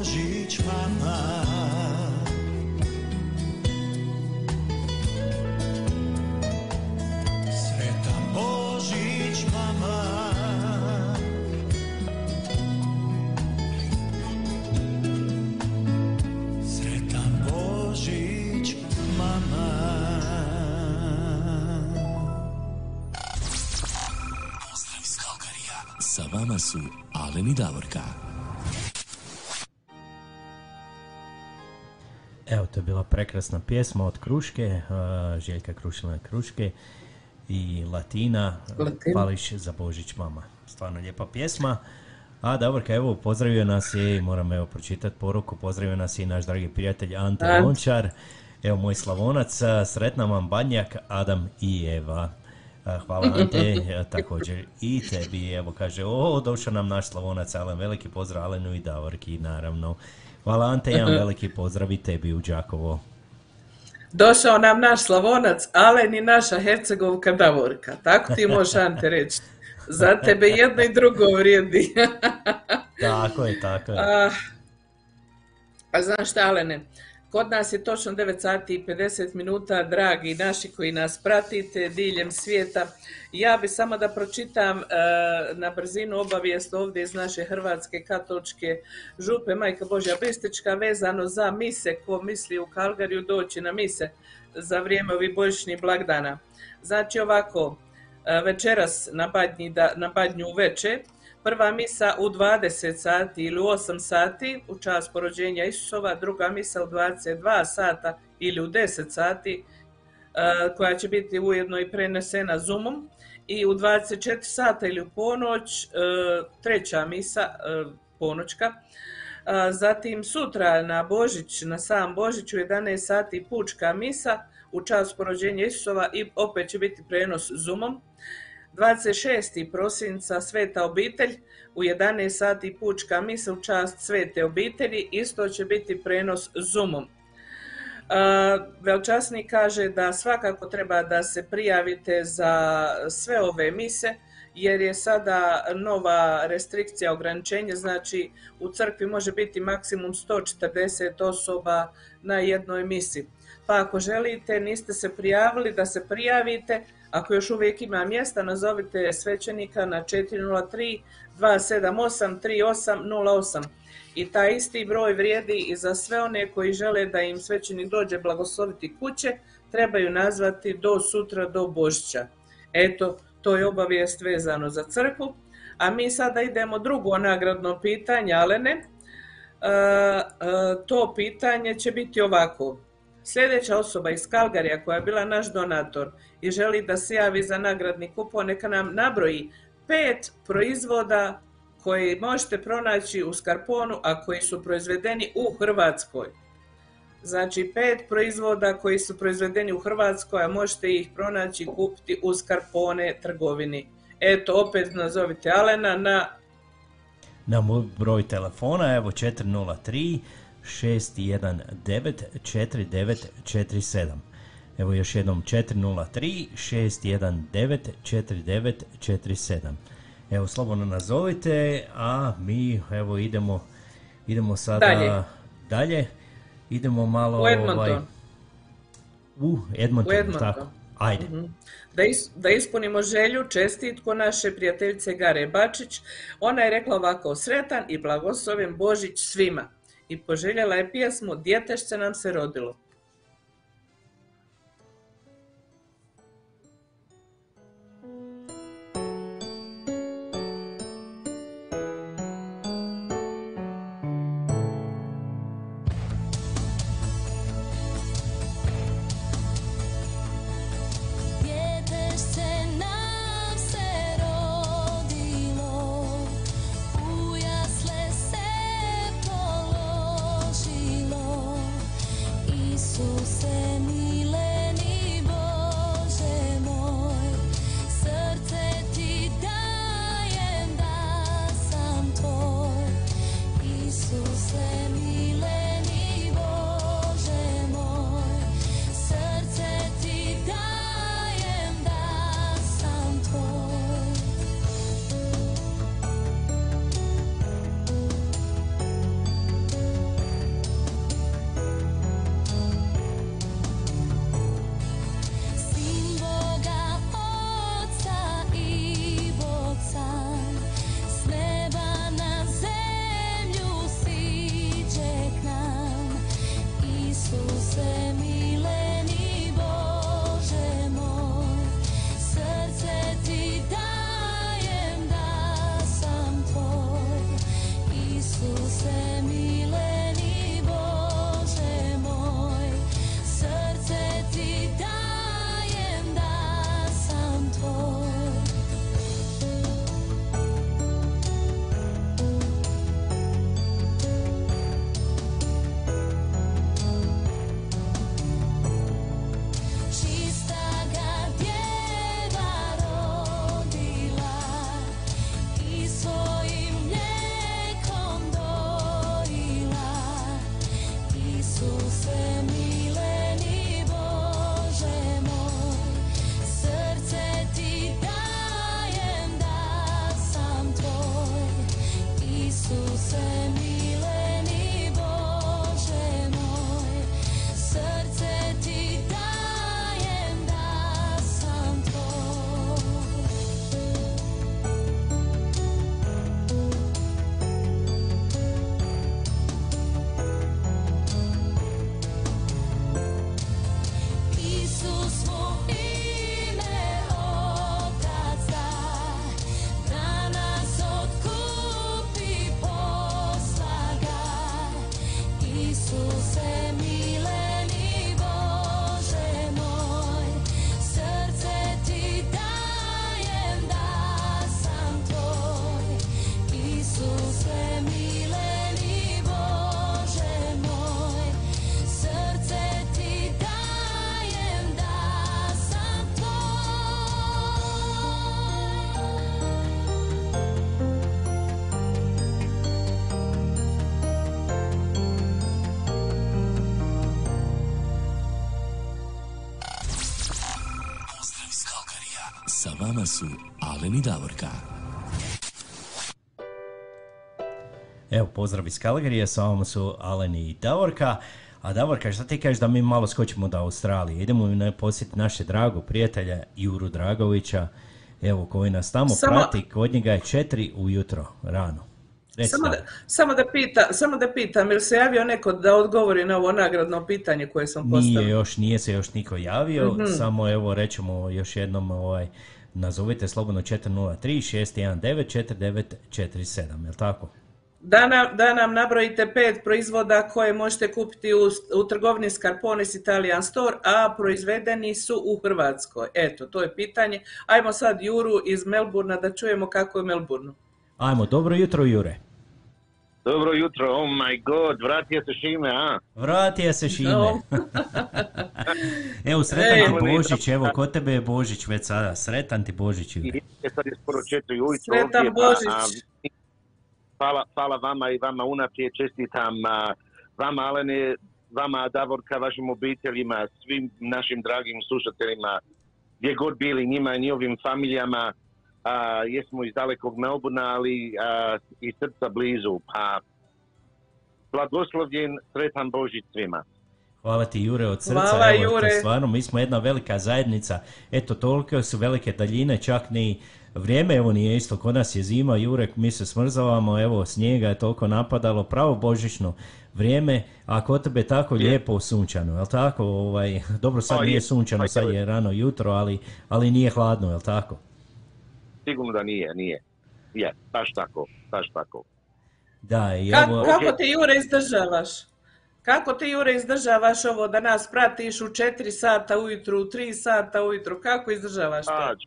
Božić mama Sretan Božić mama Sretan Božić mama Pozdrav iz Kalkarija. Sa vama su Alen i Davorka. To je bila prekrasna pjesma od Kruške, uh, Željka Krušina Kruške i Latina, Latina. Pališ za Božić mama. Stvarno lijepa pjesma. A Davorka, evo, pozdravio nas je, i moram evo pročitati poruku, pozdravio nas je i naš dragi prijatelj Ante. Lončar, evo moj Slavonac, a, sretna vam Banjak, Adam i Eva. A, Hvala Ante, *laughs* također i tebi, evo kaže, o, došao nam naš Slavonac, Alen, veliki pozdrav Alenu i Davorki, naravno. Hvala Ante, jedan veliki pozdrav i tebi u Đakovo. Došao nam naš Slavonac, Alen i naša Hercegovka Davorka. Tako ti možeš Ante reći. Za tebe jedno i drugo vrijedi. Tako je, tako je. a, *laughs* a znaš šta, Alene? Kod nas je točno 9 sati i 50 minuta, dragi naši koji nas pratite diljem svijeta. Ja bi samo da pročitam e, na brzinu obavijest ovdje iz naše Hrvatske katoličke župe Majka Božja Bistička vezano za mise, ko misli u Kalgariju doći na mise za vrijeme ovih božićnih blagdana. Znači ovako, e, večeras na, badnji, na badnju Prva misa u 20 sati ili u 8 sati u čas porođenja Isusova, druga misa u 22 sata ili u 10 sati e, koja će biti ujedno i prenesena Zoomom i u 24 sata ili u ponoć treća misa, ponoćka, Zatim sutra na Božić, na sam Božić u 11 sati pučka misa u čas porođenja Isusova i opet će biti prenos Zoomom. 26. prosinca Sveta obitelj u 11 sati pučka misa u čast Svete obitelji, isto će biti prenos Zoomom. Velčasnik kaže da svakako treba da se prijavite za sve ove mise, jer je sada nova restrikcija ograničenja, znači u crkvi može biti maksimum 140 osoba na jednoj misi. Pa ako želite, niste se prijavili, da se prijavite, ako još uvijek ima mjesta, nazovite svećenika na 403 278 3808 i taj isti broj vrijedi i za sve one koji žele da im svećenik dođe blagosloviti kuće, trebaju nazvati do sutra do Božića. Eto, to je obavijest vezano za crkvu. A mi sada idemo drugo nagradno pitanje, Alene. E, e, to pitanje će biti ovako. Sljedeća osoba iz Kalgarija koja je bila naš donator i želi da se javi za nagradni kupon, neka nam nabroji pet proizvoda koji možete pronaći u Skarponu, a koji su proizvedeni u Hrvatskoj. Znači pet proizvoda koji su proizvedeni u Hrvatskoj, a možete ih pronaći i kupiti u Skarpone trgovini. Eto, opet nazovite Alena na... Na broj telefona, evo 403 619 4947. Evo još jednom 403 619 4947. Evo slobodno nazovite, a mi evo idemo, idemo sada dalje. dalje. Idemo malo... U Edmonton. Ovaj, u Edmonton, u Edmonton. tako. Ajde. Mhm. Da, da ispunimo želju, čestitku naše prijateljice Gare Bačić. Ona je rekla ovako, sretan i blagosloven Božić svima. I poželjela je pjesmu Djetešće nam se rodilo. Vama su Alen i Davorka. Evo, pozdrav iz Kalgarije, sa vama su Alen i Davorka. A Davorka, šta ti kažeš da mi malo skočimo do Australije? Idemo na posjetiti naše drago prijatelja Juru Dragovića, evo koji nas tamo Samo- prati, kod njega je četiri ujutro, rano. Samo da, samo, da pita, samo da pitam, jel se javio neko da odgovori na ovo nagradno pitanje koje sam postavila? Nije još, nije se još niko javio, Mhm. samo evo rećemo još jednom ovaj, nazovite slobodno 403 619 4947, jel tako? Da nam, da nam nabrojite pet proizvoda koje možete kupiti u, u trgovini Scarpones Italian Store, a proizvedeni su u Hrvatskoj. Eto, to je pitanje. Ajmo sad Juru iz Melburna da čujemo kako je u Melbourneu. Ajmo, dobro jutro Jure. Dobro jutro, oh my god, vratio se Šime, a? Vratio se Šime. No. *laughs* evo, sretan Ej. ti Božić, evo, kod tebe je Božić već sada. Sretan ti Božić. I sad je skoro četiri ujutro Sretan ovdje, pa, Božić. a, hvala, hvala vama i vama unaprijed čestitam a, vama Alene, vama Davorka, vašim obiteljima, svim našim dragim slušateljima, gdje god bili njima i njihovim familijama, a, jesmo iz dalekog Melburna, ali a, iz srca blizu, pa blagoslovljen, sretan Božić svima. Hvala ti Jure od srca, Hvala, evo, to Jure. stvarno, mi smo jedna velika zajednica, eto toliko su velike daljine, čak ni vrijeme evo nije isto, kod nas je zima, Jure, mi se smrzavamo, evo snijega je toliko napadalo, pravo božićno vrijeme, a kod tebe tako lijepo sunčano, jel tako? Ovaj, dobro, sad Pa, nije je. sunčano, sad je. je rano jutro, ali, ali nije hladno, jel tako? Sigurno da nije, nije. Je, baš tako, baš tako. Da, i Ka- evo, kako te Jure izdržavaš? Kako te Jure izdržavaš ovo da nas pratiš u 4 sata ujutru, u 3 sata ujutru? Kako izdržavaš to? Pač,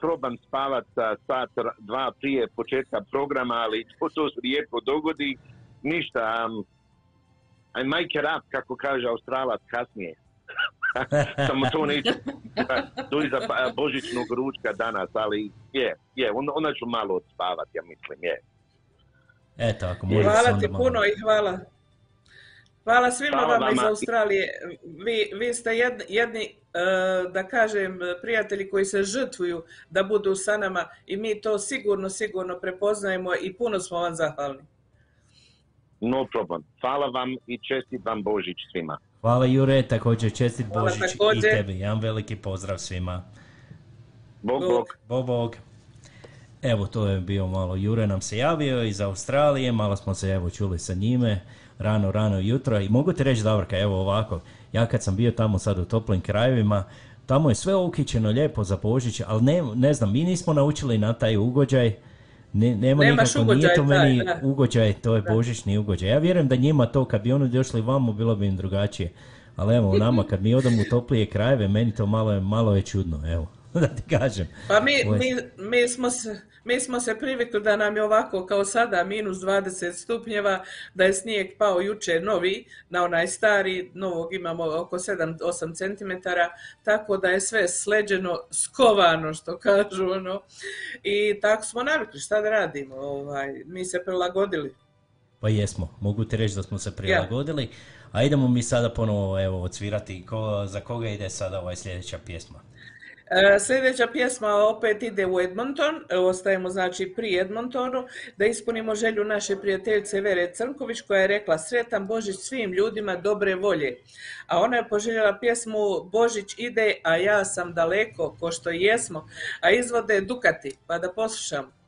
probam spavat sa sat, dva prije početka programa, ali to, *laughs* to se rijetko dogodi. Ništa, um, I make it up, kako kaže Australac kasnije. *laughs* Samo to neću. To je za pa- božićnog ručka danas, ali je, je, onda, onda ću malo odspavat, ja mislim, je. eto, ako možeš se Hvala ti malo- puno i hvala. Hvala svima Hvala vama iz. Australije. Vi, vi ste jedni, jedni, da kažem, prijatelji koji se žrtvuju da budu sa nama i mi to sigurno, sigurno prepoznajemo i puno smo vam zahvalni. No problem. Hvala vam i čestit vam Božić svima. Hvala Jure, također čestit Hvala Božić i tebi. Jedan veliki pozdrav svima. Bog, Bog. bog. Bog, bog. Evo, to je bio malo, Jure nam se javio iz Australije, malo smo se evo čuli sa njime, rano, rano jutro i mogu ti reći, Davorka, evo ovako, ja kad sam bio tamo sad u toplim krajevima, tamo je sve ukićeno lijepo za Božić, ali ne, ne znam, mi nismo naučili na taj ugođaj, ne, nema Nemaš nikako, nije to meni da. ugođaj, to je božićni ugođaj. Ja vjerujem da njima to, kad bi oni došli vamo, bilo bi im drugačije. Ali evo, *laughs* nama, kad mi odemo u toplije krajeve, meni to malo je, malo je čudno, evo, *laughs* da ti kažem. Pa mi, mi, mi, smo se, mi smo se privikli da nam je ovako kao sada minus 20 stupnjeva, da je snijeg pao jučer novi, na onaj stari, novog imamo oko 7-8 cm, tako da je sve sleđeno, skovano što kažu ono. I tako smo navikli, šta da radimo, ovaj, mi se prilagodili. Pa jesmo, mogu ti reći da smo se prilagodili, a idemo mi sada ponovo evo odsvirati ko, za koga ide sada ovaj sljedeća pjesma. E, Sljedeća pjesma opet ide u Edmonton, e, ostajemo znači pri Edmontonu, da ispunimo želju naše prijateljice Vere Crnković koja je rekla sretan Božić svim ljudima dobre volje. A ona je poželjela pjesmu Božić ide, a ja sam daleko, ko što jesmo, a izvode Dukati, pa da poslušamo.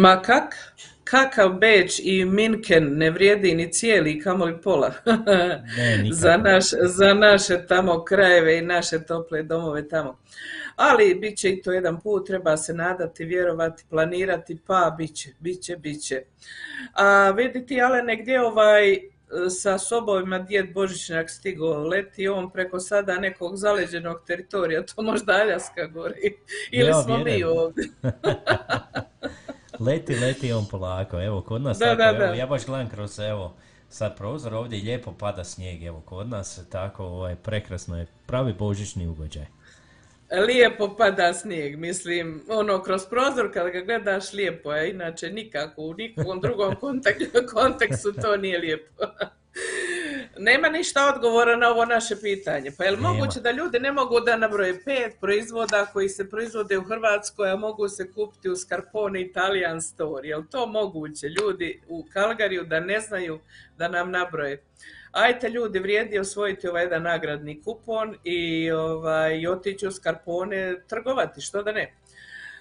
Ma kak, kakav Beč i Minken ne vrijedi ni cijeli, kamoli pola. *laughs* za, naš, za naše tamo krajeve i naše tople domove tamo. Ali bit će i to jedan put, treba se nadati, vjerovati, planirati, pa bit će, bit će, bit će. A vidite, Alene, gdje ovaj sa sobovima djed Božićnjak stigo, leti on preko sada nekog zaleđenog teritorija, to možda Aljaska gori, ili smo mi ovdje. *laughs* leti, leti on polako, evo kod nas da, tako, evo, ja baš gledam kroz, evo, sad prozor ovdje lijepo pada snijeg, evo kod nas tako, ovaj, prekrasno je, pravi božićni ugođaj lijepo pada snijeg, mislim, ono, kroz prozor kad ga gledaš lijepo je, inače nikako, u nikom drugom *laughs* kontekstu to nije lijepo. Nema ništa odgovora na ovo naše pitanje. Pa je li moguće da ljudi ne mogu da nabroje pet proizvoda koji se proizvode u Hrvatskoj, a mogu se kupiti u Scarpone Italian Store? Je li to moguće? Ljudi u Kalgariju da ne znaju da nam nabroje ajte ljudi, vrijedi osvojiti ovaj jedan nagradni kupon i ovaj, otići u Skarpone trgovati, što da ne.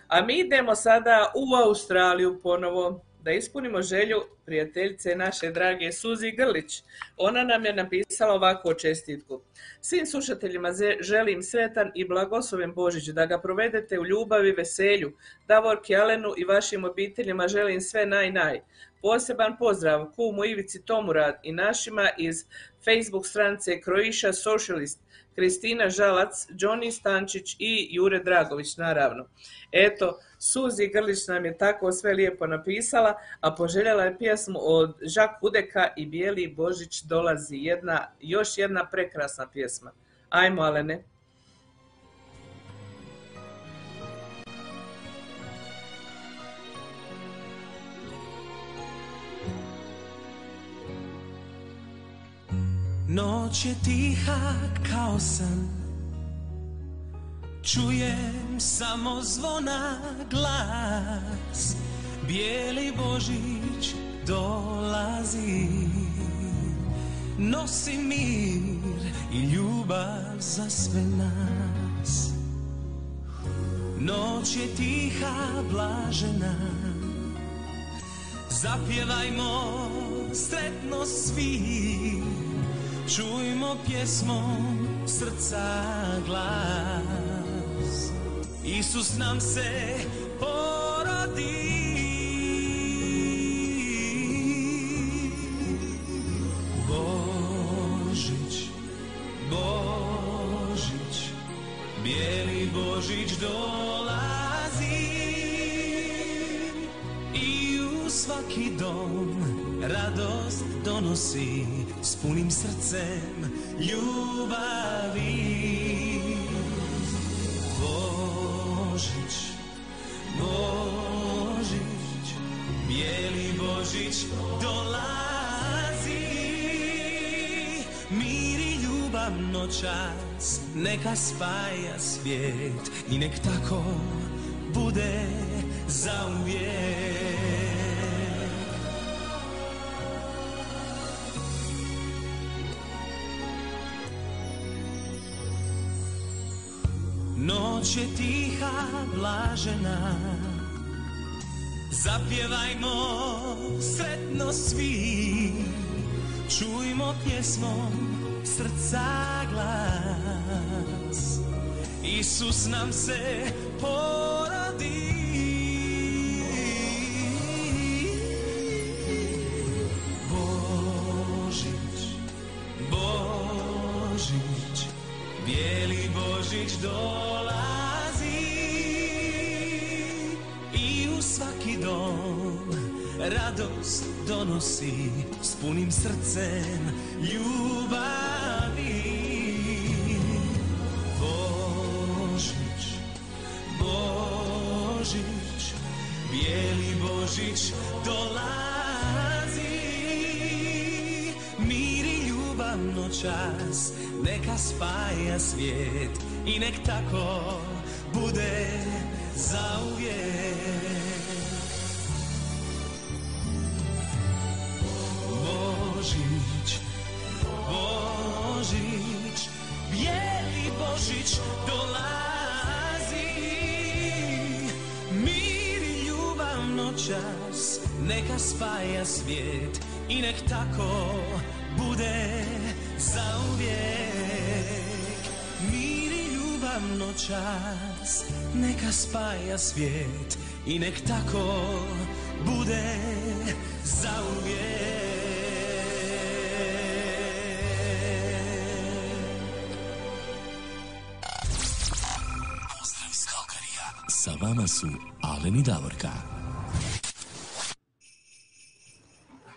A mi idemo sada u Australiju ponovo da ispunimo želju prijateljice naše drage Suzi Grlić. Ona nam je napisala ovakvu čestitku. Svim slušateljima želim sretan i blagosloven Božić, da ga provedete u ljubavi, veselju. Davorki, Alenu i vašim obiteljima želim sve naj naj. Poseban pozdrav kumu Ivici Tomurad i našima iz Facebook stranice Croatia Socialist, Kristina Žalac, Johnny Stančić i Jure Dragović, naravno. Eto, Suzi Grlić nam je tako sve lijepo napisala, a poželjela je pjesmu od Žak Udeka i Bijeli Božić dolazi. Jedna, još jedna prekrasna pjesma. Ajmo, Alene. Noć je tiha kao san. Čujem samo zvona glas. Bijeli Božić dolazi. Nosi mir i ljubav za sve nas. Noć je tiha, blažena. Zapjevajmo sretno svi Čujmo pjesmom srca glas. Isus nam se porodi. Božić, Božić Bijeli Božić dolazi. Svaki dom radost donosi s punim srcem ljubavi. Božić, Božić, bijeli Božić dolazi. Mir i ljubav noćas neka spaja svijet i nek tako bude zauvijek. Noć je tiha, blažena. Zapjevajmo sretno svi. Čujmo pjesmom srca glas. Isus nam se porodi Božić dolazi I u svaki dom radost donosi S punim srcem ljubavi. Božić, Božić Bijeli Božić dolazi. Mir i ljubav noćas neka spaja svijet i nek tako bude zauvijek. Božić, Božić, bijeli Božić dolazi. Mir i ljubav noćas neka spaja svijet i nek tako bude zauvijek. Ljubav noćas neka spaja svijet i nek tako bude zauvijek. Pozdrav iz Kalkarija. Sa vama su Alen i Davorka.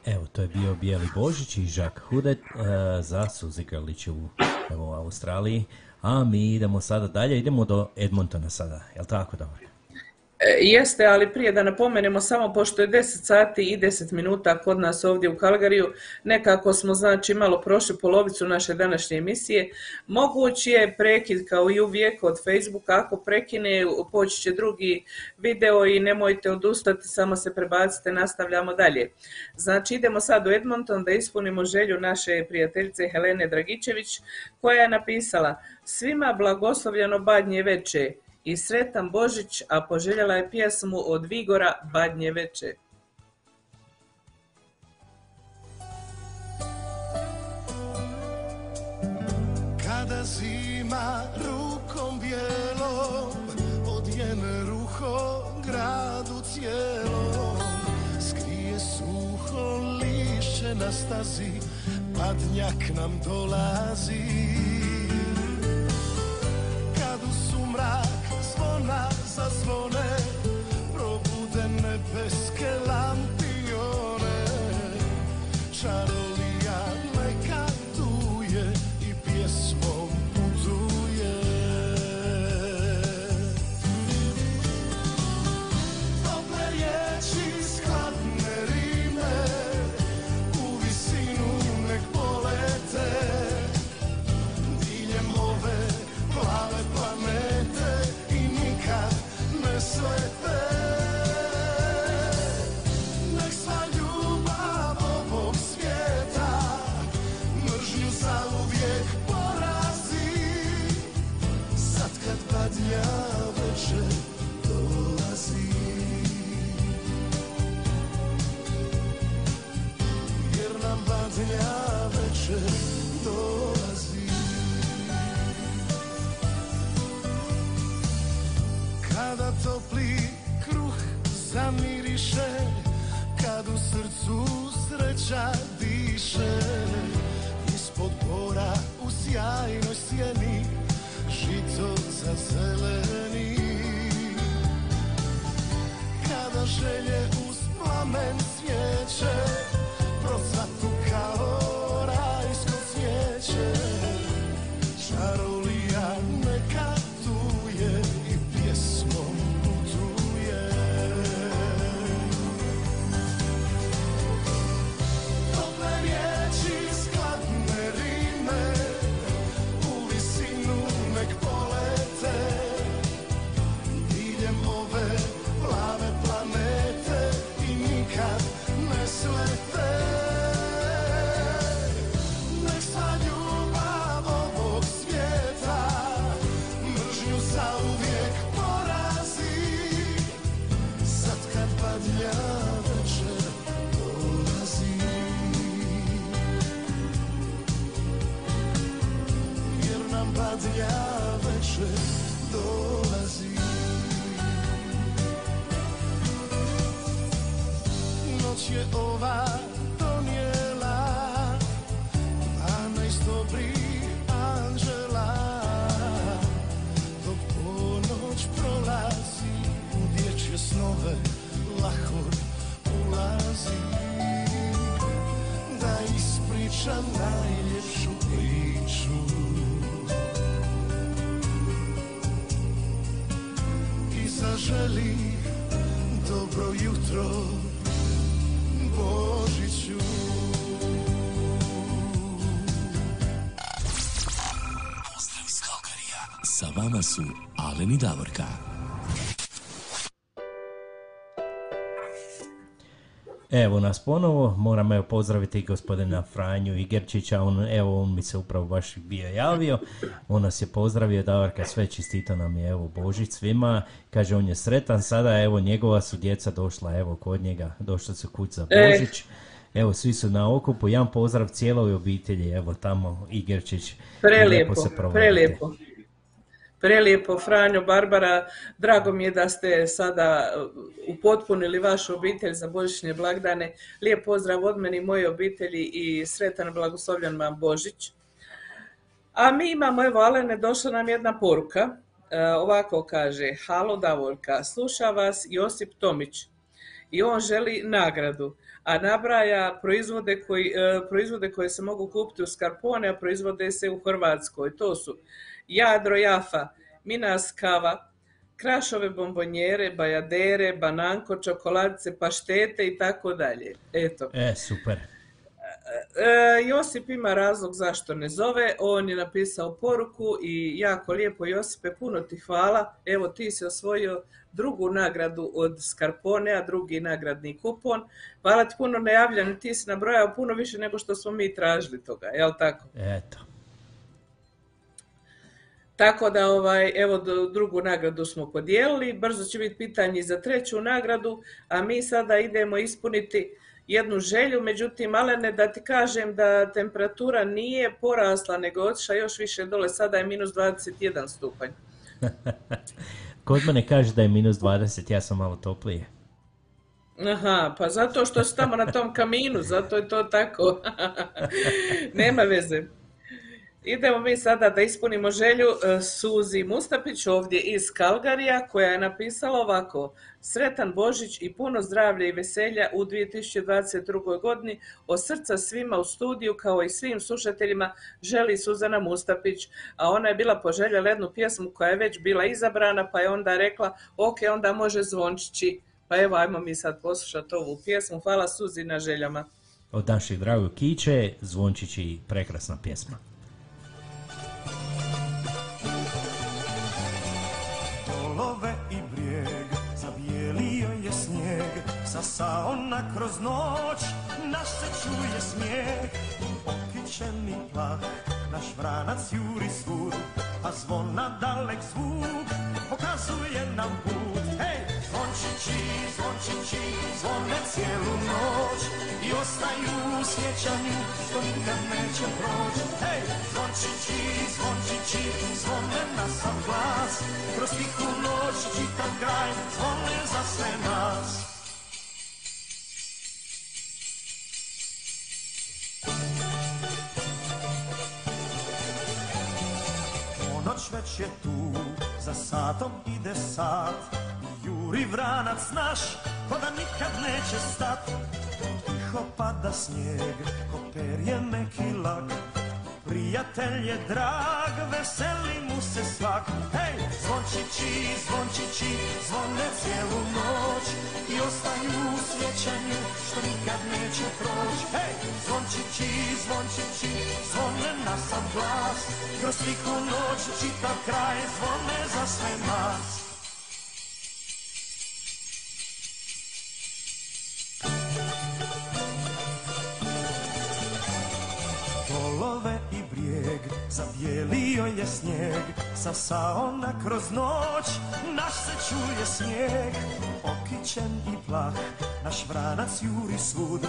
Evo, to je bio Bijeli Božić i Žak Hudet uh, za Suzi Grlić u, evo, u Australiji. A mi idemo sada dalje, idemo do Edmontona sada, jel tako dobro? E, Jeste, ali prije da napomenemo samo pošto je 10 sati i 10 minuta kod nas ovdje u Kalgariju, nekako smo znači malo prošli polovicu naše današnje emisije. Mogući je prekid kao i uvijek od Facebooka, ako prekine poći će drugi video i nemojte odustati, samo se prebacite, nastavljamo dalje. Znači idemo sad u Edmonton da ispunimo želju naše prijateljice Helene Dragičević koja je napisala Svima blagoslovljeno badnje veče, i sretan Božić, a poželjela je pjesmu od Vigora Badnje veče. Kada zima rukom bijelom odjene ruho gradu cijelom skrije suho lišće na stazi padnjak nam dolazi kad u sumrak zvona zazvone probude nebeske lampione topli kruh zamiriše Kad u srcu sreća diše. Ispod bora u sjajnoj sjeni Žito zazeleni. Kada želje uz plamen svijeće Procvatu ispričam najljepšu priču I zaželi dobro jutro Božiću Pozdrav iz Kalkarija. Sa vama su Alen i Davorka. Evo nas ponovo, moram evo pozdraviti gospodina Franju Igerčića, on, evo on mi se upravo baš bio javio, on nas je pozdravio, Davorka sve čistito nam je, evo Božić svima, kaže on je sretan, sada. Evo njegova su djeca došla, evo kod njega, došli su kuć za E. Božić, evo svi su na okupu, jedan pozdrav cijeloj obitelji, evo tamo Igerčić, Prelijepo, prelijepo. Prelijepo, Franjo, Barbara, drago mi je da ste sada uh, upotpunili vašu obitelj za božićne blagdane. Lijep pozdrav od meni moje obitelji i sretan blagoslovljen vam Božić. A mi imamo, evo, Alene, došla nam jedna poruka. E, ovako kaže, halo Davorka, sluša vas Josip Tomić i on želi nagradu, a nabraja proizvode, koji, e, proizvode koje se mogu kupiti u Skarpone, a proizvode se u Hrvatskoj. To su Jadro Jafa, Minas kava, krašove bombonjere, bajadere, bananko, čokoladice, paštete i tako dalje. Eto. E, super. E, Josip ima razlog zašto ne zove, on je napisao poruku i jako lijepo Josipe, puno ti hvala. Evo ti si osvojio drugu nagradu od Skarponea, drugi nagradni kupon. Hvala ti puno na javljanju, ti si nabrojao puno više nego što smo mi tražili toga, jel tako? Eto. Tako da ovaj, evo drugu nagradu smo podijelili, brzo će biti pitanje za treću nagradu, a mi sada idemo ispuniti jednu želju, međutim, Alene, da ti kažem da temperatura nije porasla, nego otišla još više dole, sada je minus 21 stupanj. *laughs* Kod mene kaže da je minus 20, ja sam malo toplije. Aha, pa zato što si tamo na tom kaminu, zato je to tako. *laughs* Nema veze. Idemo mi sada da ispunimo želju e, Suzi Mustapić ovdje iz Kalgarija koja je napisala ovako Sretan Božić i puno zdravlja i veselja u 2022. godini od srca svima u studiju kao i svim slušateljima želi Suzana Mustapić, a ona je bila poželjela jednu pjesmu koja je već bila izabrana pa je onda rekla ok, onda može zvončići. Pa evo, ajmo mi sad poslušati ovu pjesmu. Hvala Suzi na željama. Od naših dragog Kiće, Zvončić i prekrasna pjesma. Snijeg, sasao na kroz noć, naš se čuje smijeh. Okićeni plah, naš vranac juri svud, a zvona dalek zvuk, pokazuje nam put. Hej, zvončići, zvončići, zvone cijelu noć i ostaju u sjećanju što nikad neće proći. Hej, zvončići, zvončići, zvone na sam glas, kroz tihu noć čitav kraj, zvone za sve nas. Ponoć već je tu, za satom ide sat. Juri vranac naš, ko da nikad neće stat. Tiho pada snijeg, ko perje meki lag Prijatelj je drag, veseli mu se svak. Hej, zvončići, zvončići, zvone cijelu noć I ostaju u sjećanju, što nikad neće proći. Hej, zvončići, zvončići, zvone na sam glas. Kroz tihu noć, čitav kraj, zvone za sve nas zabijelio je snijeg, sasao na kroz noć, naš se čuje smijeh, okićen i plah, Naš vranac juri svud,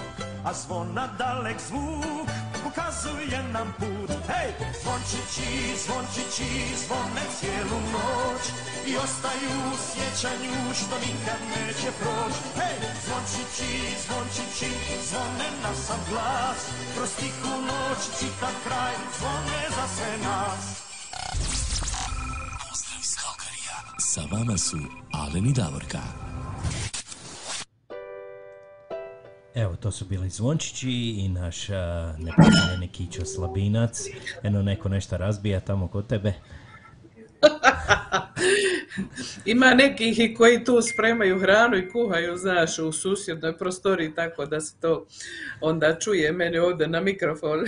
a zvona dalek zvuk ukazuje nam put. Hej, zvončići, zvončići, zvone cijelu noć i ostaju u sjećanju što nikad neće proć. Hej, zvončići, zvončići, zvone na sam glas, kroz tihu noć čita kraj, zvone za sve nas. Pozdrav iz Kalkarija. Sa vama su Alen i Davorka. Evo, to su bili zvončići i naš nepoznani Kićo Slabinac. Eno, neko nešto razbija tamo kod tebe. *laughs* *laughs* Ima nekih i koji tu spremaju hranu i kuhaju, znaš, u susjednoj prostoriji, tako da se to onda čuje meni ovdje na mikrofon. *laughs*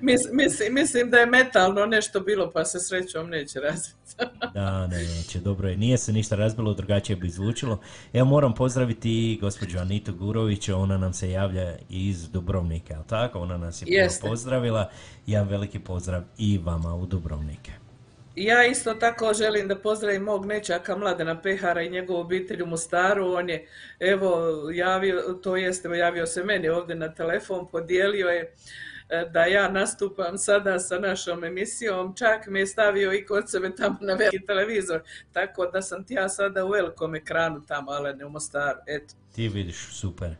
mislim, mislim da je metalno nešto bilo, pa se srećom neće razviti. *laughs* da, ne, neće, dobro je. Nije se ništa razbilo, drugačije bi zvučilo. Ja moram pozdraviti gospođu Anitu Gurović, ona nam se javlja iz Dubrovnika, ali tako? Ona nas je pozdravila. Jedan veliki pozdrav i vama u Dubrovnike. Ja isto tako želim da pozdravim mog nečaka Mladena Pehara i njegovu obitelj u Mostaru. On je, evo, javio, to jest, evo, javio se meni ovdje na telefon, podijelio je e, da ja nastupam sada sa našom emisijom, čak me je stavio i kod sebe tamo na veliki televizor, tako da sam ti ja sada u velikom ekranu tamo, ali ne u Mostaru, eto. Ti vidiš, super.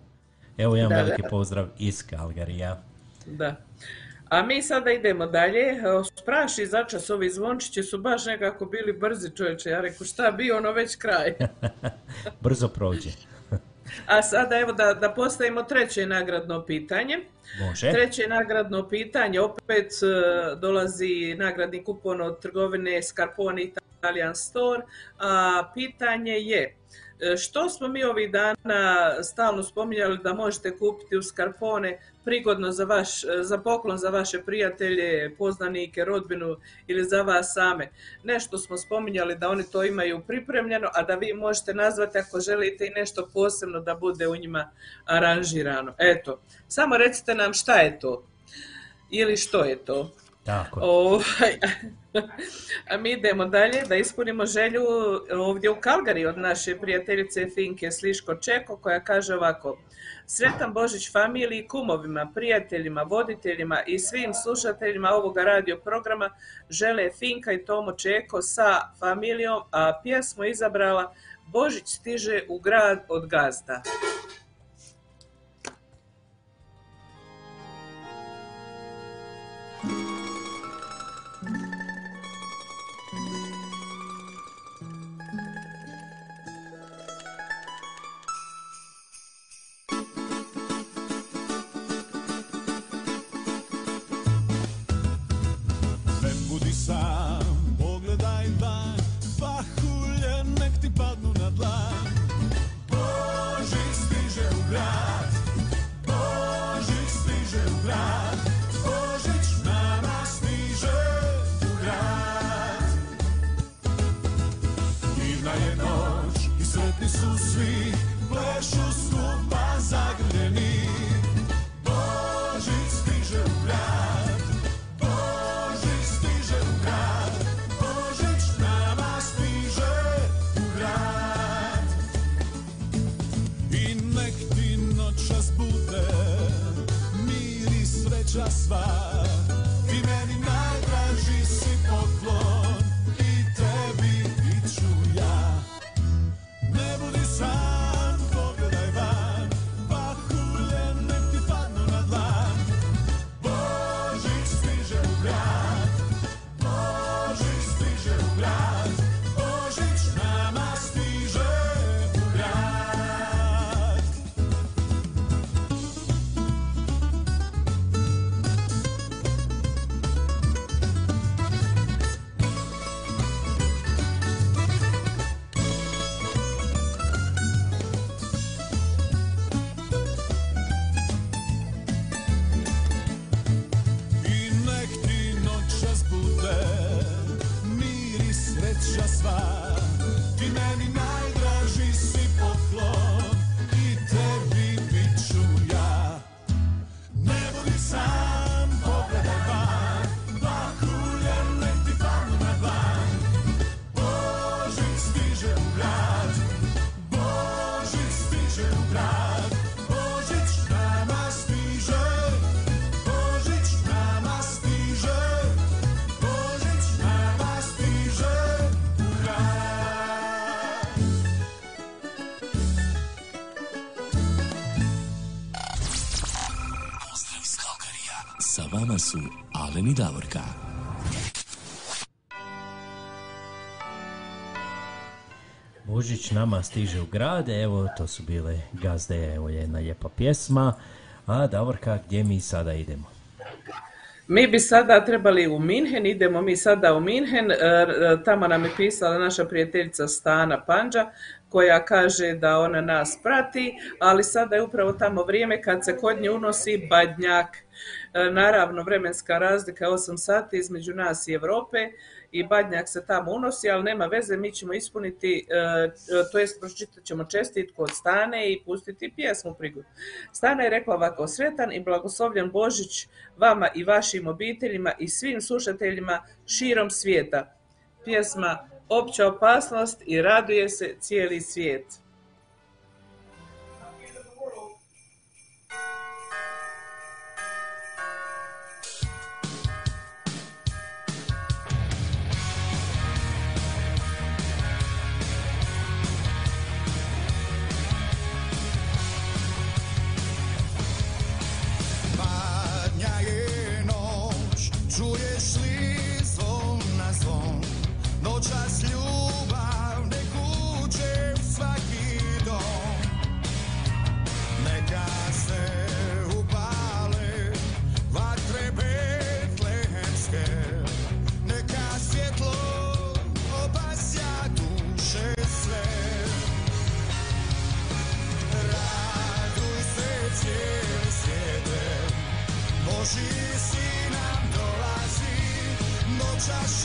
Evo jedan Da, veliki da. pozdrav iz Kalgarija. Da. A mi sada idemo dalje. Spraši začas ovi zvončići su baš nekako bili brzi čovječe. Ja reku šta bi ono već kraj. *laughs* Brzo prođe. *laughs* A sada evo da, da postavimo treće nagradno pitanje. Može. Treće nagradno pitanje, opet e, dolazi nagradni kupon od trgovine Scarpone Italian Store, a pitanje je što smo mi ovih dana stalno spominjali da možete kupiti u Scarpone prigodno za, vaš, e, za poklon za vaše prijatelje, poznanike, rodbinu ili za vas same. Nešto smo spominjali da oni to imaju pripremljeno, a da vi možete nazvati ako želite i nešto posebno da bude u njima aranžirano. Eto, samo recite nam šta je to ili što je to. Tako. Ovaj, *laughs* a mi idemo dalje da ispunimo želju ovdje u Kalgari od naše prijateljice Finke Sliško Čeko koja kaže ovako Sretan Božić familiji, kumovima, prijateljima, voditeljima i svim slušateljima ovoga radio programa žele Finka i Tomo Čeko sa familijom, a pjesmu izabrala Božić stiže u grad od gazda. Sreća Božić nama stiže u grad, evo to su bile gazde, evo jedna lijepa pjesma. A Davorka, gdje mi sada idemo? Mi bi sada trebali u Minhen, idemo mi sada u Minhen, e, tamo nam je pisala naša prijateljica Stana Panđa koja kaže da ona nas prati, ali sada je upravo tamo vrijeme kad se kod nje unosi badnjak. E, naravno, vremenska razlika je 8 sati između nas i Europe i badnjak se tamo unosi, ali nema veze, mi ćemo ispuniti, e, to jest pročitat ćemo čestitku od Stane i pustiti pjesmu prigodu. Stana je rekla ovako, sretan i blagoslovljen Božić vama i vašim obiteljima i svim slušateljima širom svijeta. Pjesma Opća opasnost i raduje se cijeli svijet.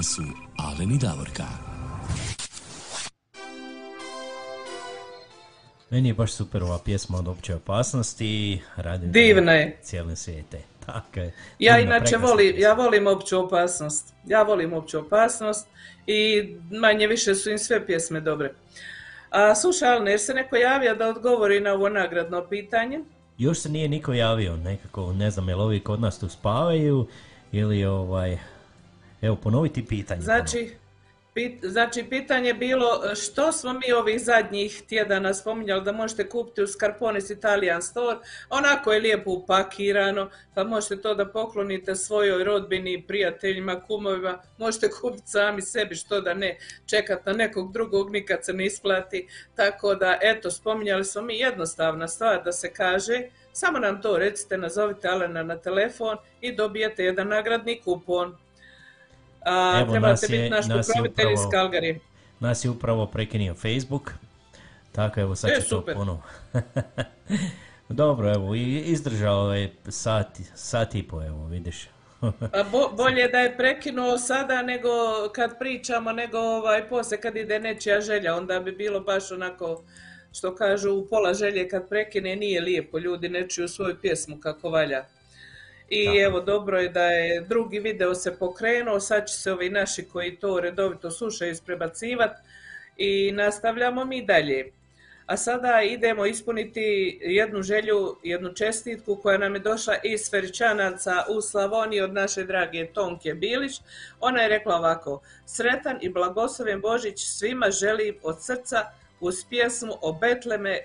vama su Alen i Davorka. Meni je baš super ova pjesma od opće opasnosti. Radim Divna je. Cijelim svijete. *laughs* Tako je. Ja inače volim, ja volim opću opasnost. Ja volim opću opasnost i manje više su im sve pjesme dobre. A slušaj, Alne, jer se neko javio da odgovori na ovo nagradno pitanje? Još se nije niko javio, nekako, ne znam, jel ovi kod nas tu spavaju ili ovaj, Evo, ponoviti pitanje. Znači, znači, pitanje je bilo što smo mi ovih zadnjih tjedana spominjali da možete kupiti u Scarponis Italian Store. Onako je lijepo upakirano, pa možete to da poklonite svojoj rodbini, prijateljima, kumovima. Možete kupiti sami sebi, što da ne, čekati na nekog drugog, nikad se ne isplati. Tako da, eto, spominjali smo mi jednostavna stvar da se kaže, samo nam to recite, nazovite Alena na telefon i dobijete jedan nagradni kupon. A, Evo, trebate nas je- biti naš nas pokrovitelj iz. Nas je upravo prekinio Facebook, tako evo sad E, će to ponovo. *laughs* Dobro, evo, izdržao je sat, sat i po, evo, vidiš. Pa bo- bolje da je prekinuo sada nego kad pričamo, nego ovaj, poslije kad ide nečija želja, onda bi bilo baš onako, što kažu, u pola želje kad prekine nije lijepo, ljudi ne čuju svoju pjesmu kako valja. I evo, dobro je da je drugi video se pokrenuo, sad će se ovi naši koji to redovito slušaju isprebacivati i nastavljamo mi dalje. A sada idemo ispuniti jednu želju, jednu čestitku koja nam je došla iz Feričanaca u Slavoniji od naše drage Tonke Bilić. Ona je rekla ovako, sretan i blagosloven Božić svima želim od srca uz pjesmu o Betleme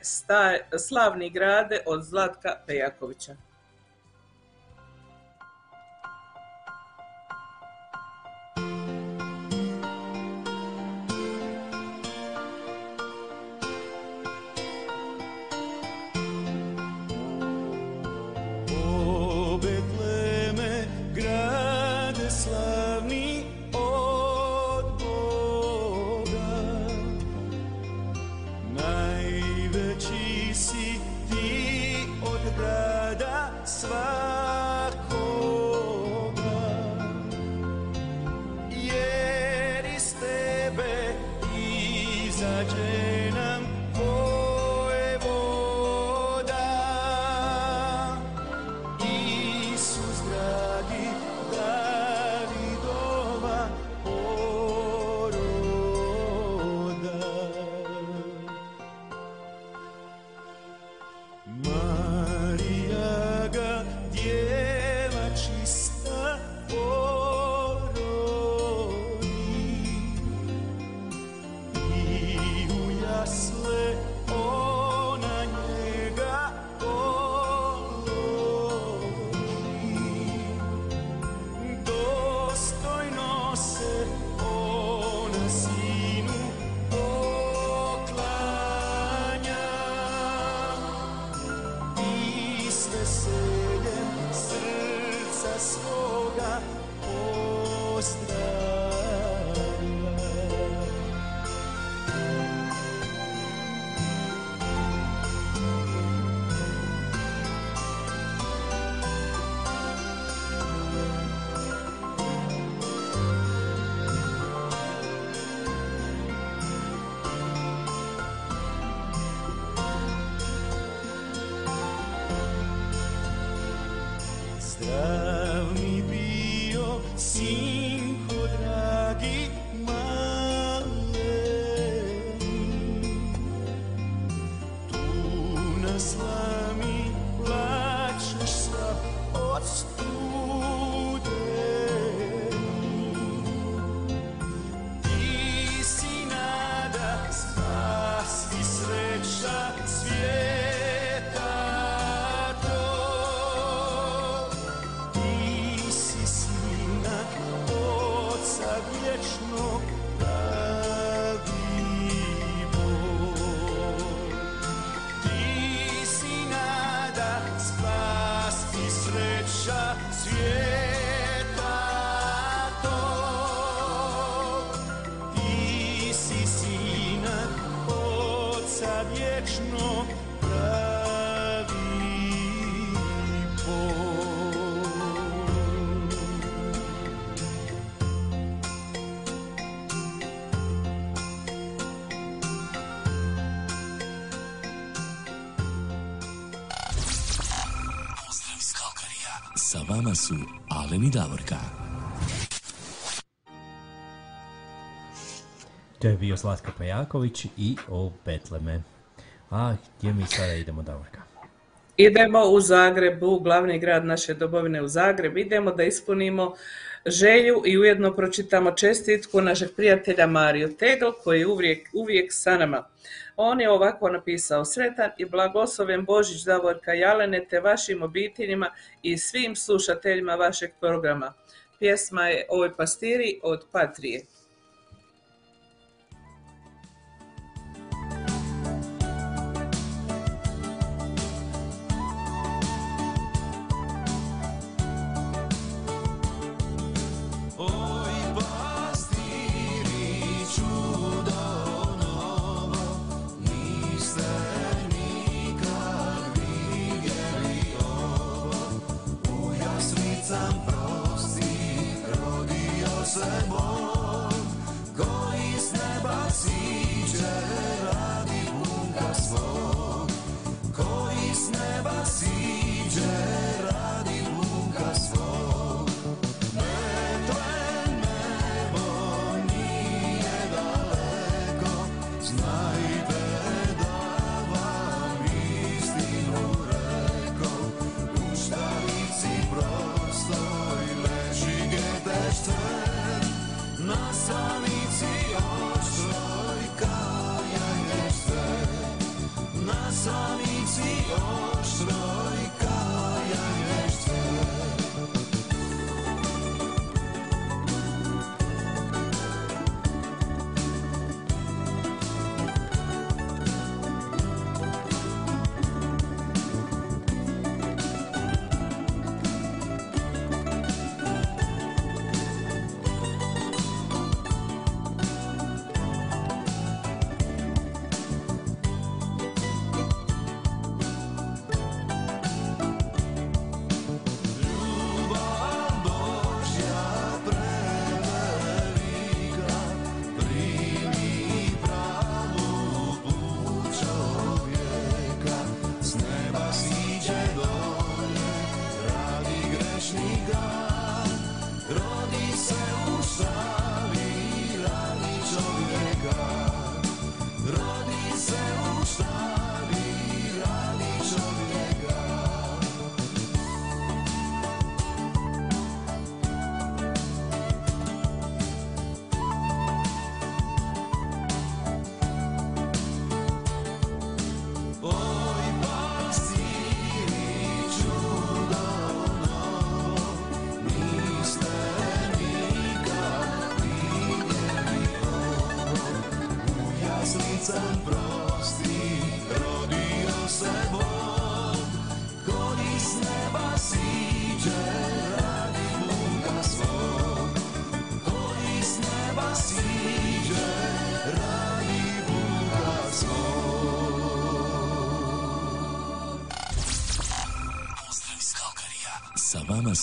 slavni grade od Zlatka Pejakovića. Svakoga, jer iz tebe izađe vama su Alen i Davorka. To je bio Zlatko Pejaković i o Betleme. A gdje mi sada idemo, Davorka? Idemo u Zagreb, u glavni grad naše dobovine u Zagreb. Idemo da ispunimo želju i ujedno pročitamo čestitku našeg prijatelja Mariju Tegl koji je uvijek, uvijek sa nama. On je ovako napisao Sretan i blagosloven Božić Davorka Jalene te vašim obiteljima i svim slušateljima vašeg programa. Pjesma je Ovoj pastiri od Patrije.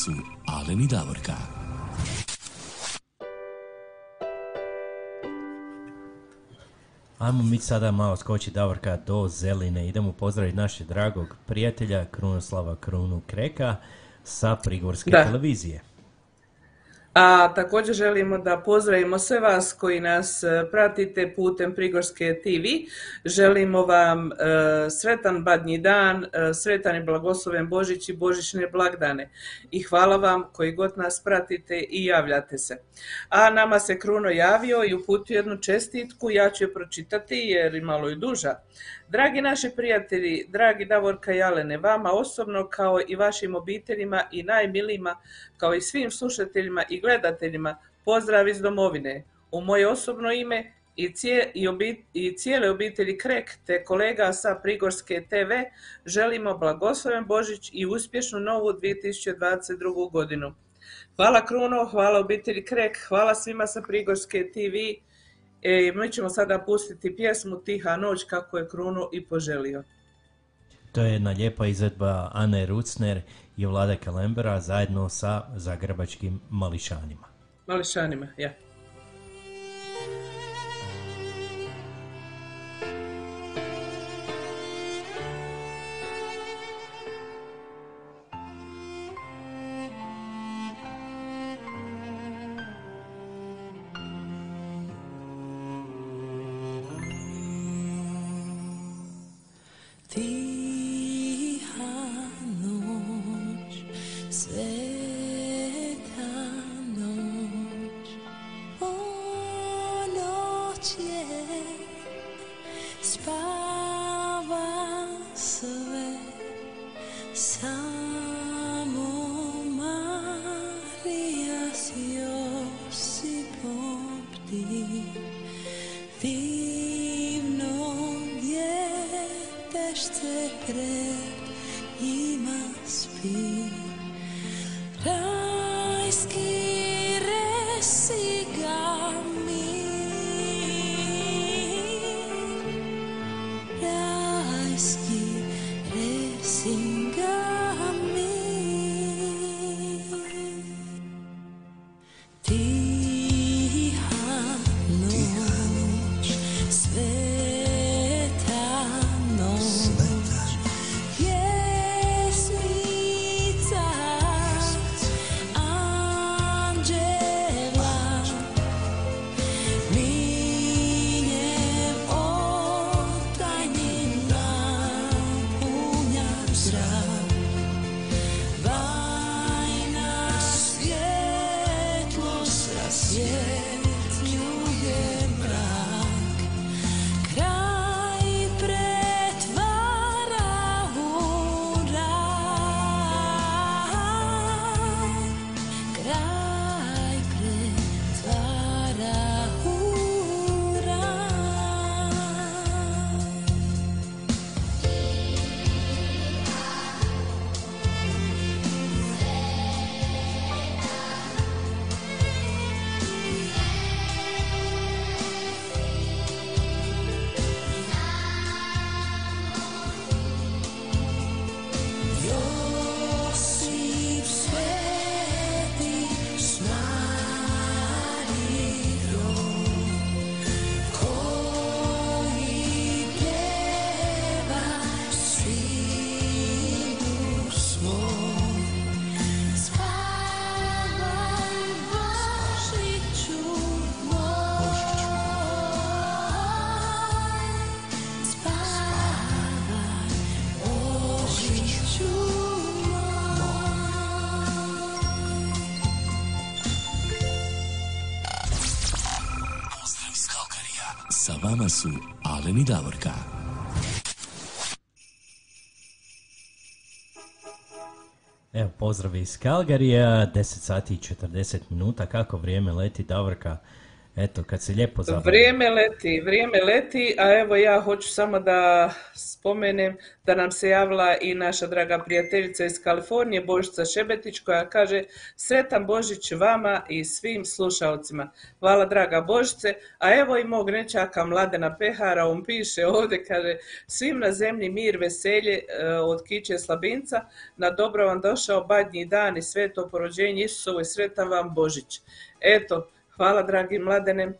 Su Alen i Davorka. Ajmo mi sada malo skoči Davorka do Zeline. Idemo pozdraviti našeg dragog prijatelja Krunoslava Krunu Kreka sa Prigorske televizije. A također želimo da pozdravimo sve vas koji nas e, pratite putem Prigorske TV. Želimo vam e, sretan badnji dan, e, sretan i blagosloven Božić i Božićne blagdane. I hvala vam koji god nas pratite i javljate se. A nama se Kruno javio i uputio jednu čestitku, ja ću je pročitati jer je malo i duža. Dragi naši prijatelji, dragi Davorka i Alene, vama osobno kao i vašim obiteljima i najmilijima, kao i svim slušateljima i gledateljima, pozdrav iz domovine. U moje osobno ime i, i, cijele obitelji Krek te kolega sa Prigorske TV želimo blagosloven Božić i uspješnu novu 2022. godinu. Hvala Kruno, hvala obitelji Krek, hvala svima sa Prigorske TV E, mi ćemo sada pustiti pjesmu Tiha noć kako je Kruno i poželio. To je jedna lijepa izvedba Ane Rucner i Vlade Kalembera zajedno sa zagrebačkim mališanima. Mališanima, ja. Vama su Alen i Davorka. Evo, pozdrav iz Kalgarija, 10 sati i 40 minuta, kako vrijeme leti, Davorka, eto, kad se lijepo zabavi. Vrijeme leti, vrijeme leti, a evo ja hoću samo da spomenem da nam se javila i naša draga prijateljica iz Kalifornije, Božica Šebetić, koja kaže sretan Božić vama i svim slušalcima. Hvala draga Božice, a evo i mog nečaka Mladena Pehara, on piše ovdje, kaže svim na zemlji mir, veselje e, od Kiće Slabinca, na dobro vam došao badnji dan i sveto porođenje Isusovo i sretan vam Božić. Eto, hvala dragi Mladene,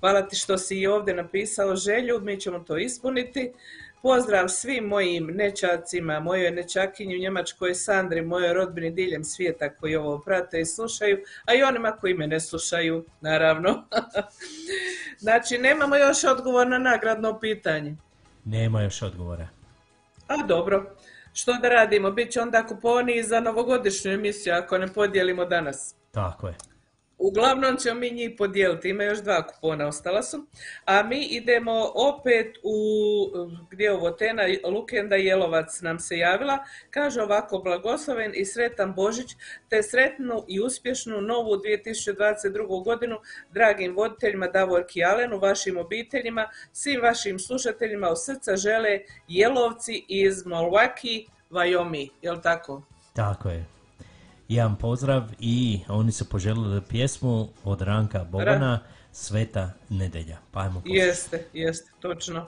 hvala ti što si i ovdje napisao želju, mi ćemo to ispuniti. Pozdrav svim mojim nečacima, mojoj nečakinji u Njemačkoj Sandri, mojoj rodbini diljem svijeta koji ovo prate i slušaju, a i onima koji me ne slušaju, naravno. *laughs* znači, nemamo još odgovor na nagradno pitanje. Nema još odgovora. A dobro, što da radimo? Biće onda kuponi za novogodišnju emisiju ako ne podijelimo danas. Tako je. Uglavnom ćemo mi njih podijeliti, ima još dva kupona, ostala su. A mi idemo opet u, gdje je ovo, Tena Lukenda Jelovac nam se javila. Kaže ovako, blagosloven i sretan Božić, te sretnu i uspješnu novu 2022. godinu dragim voditeljima Davorki Alenu, vašim obiteljima, svim vašim slušateljima od srca žele Jelovci iz Milwaukee, Wyoming, jel tako? Tako je. Jedan pozdrav i oni su poželjeli pjesmu od Ranka Bogana, Sveta nedelja. Pa ajmo. Jeste, jeste, točno.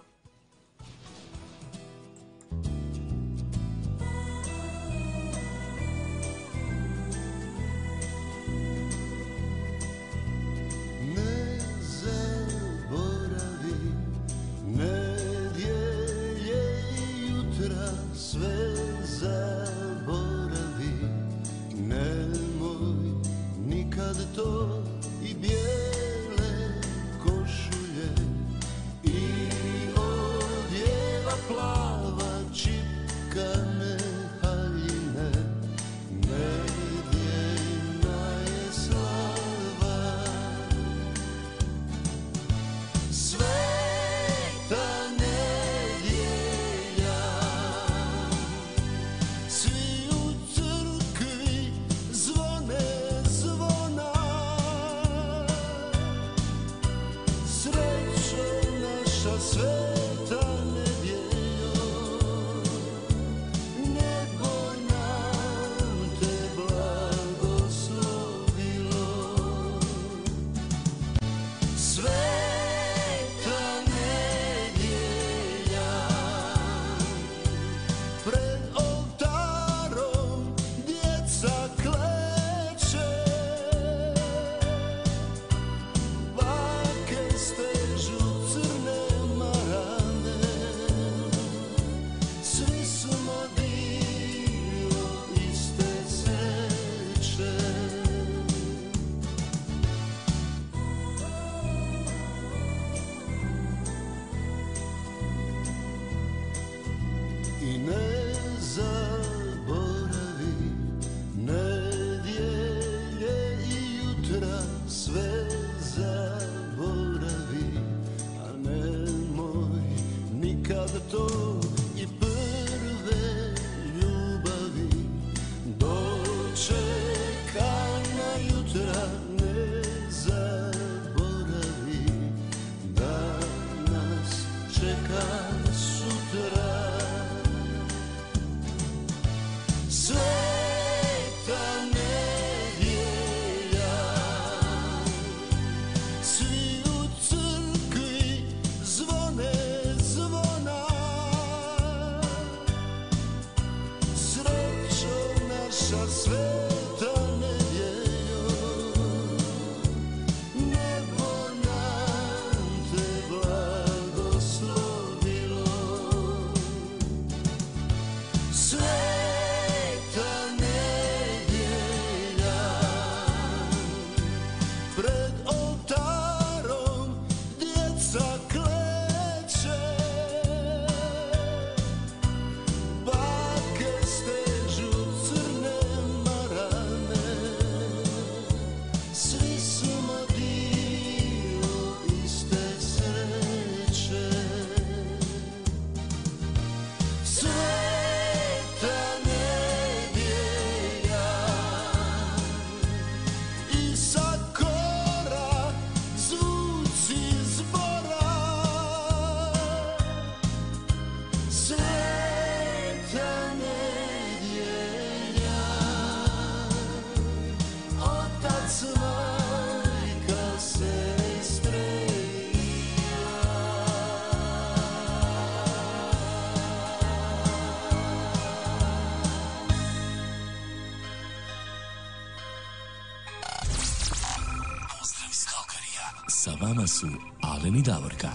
Su Alen i Davorka.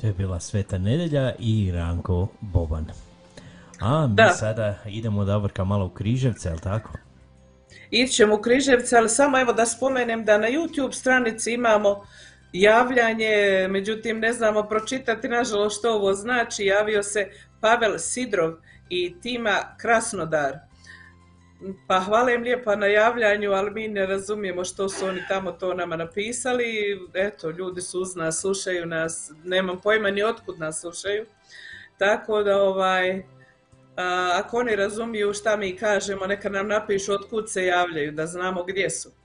To je bila Sveta Nedelja i Ranko Boban. A mi Da. sada idemo Davorka malo u Križevce, jel tako? Ići ćemo u Križevce, ali samo evo da spomenem da na YouTube stranici imamo javljanje, međutim ne znamo pročitati nažalost što ovo znači. Javio se Pavel Sidrov i Tima Krasnodar. Pa hvala im lijepa na javljanju, ali mi ne razumijemo što su oni tamo to nama napisali. Eto, ljudi su uz nas, slušaju nas, nemam pojma ni otkud nas slušaju. Tako da ovaj, a, ako oni razumiju šta mi kažemo, neka nam napišu otkud se javljaju, da znamo gdje su.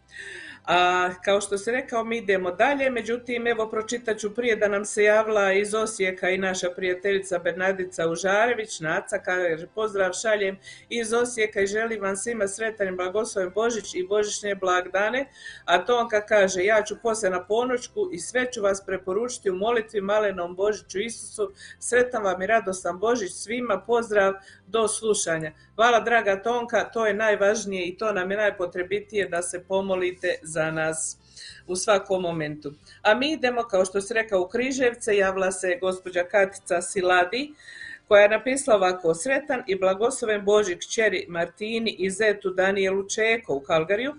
A kao što si rekao, mi idemo dalje, međutim, evo pročitat ću prije da nam se javila iz Osijeka i naša prijateljica Bernardica Užarević, Naca, kaže pozdrav šaljem iz Osijeka i želim vam svima sretan i blagosloven Božić i Božićne blagdane, a Tonka kaže, ja ću poslije na ponoćku i sve ću vas preporučiti u molitvi malenom Božiću Isusu, sretan vam i radostan Božić svima, pozdrav, do slušanja. Hvala draga Tonka, to je najvažnije i to nam je najpotrebitije da se pomolite za nas u svakom momentu. A mi idemo, kao što si rekao, u Križevce, javila se gospođa Katica Siladi, koja je napisala ovako, sretan i blagosloven Božik kćeri Martini i zetu Danielu Čeko u Kalgariju,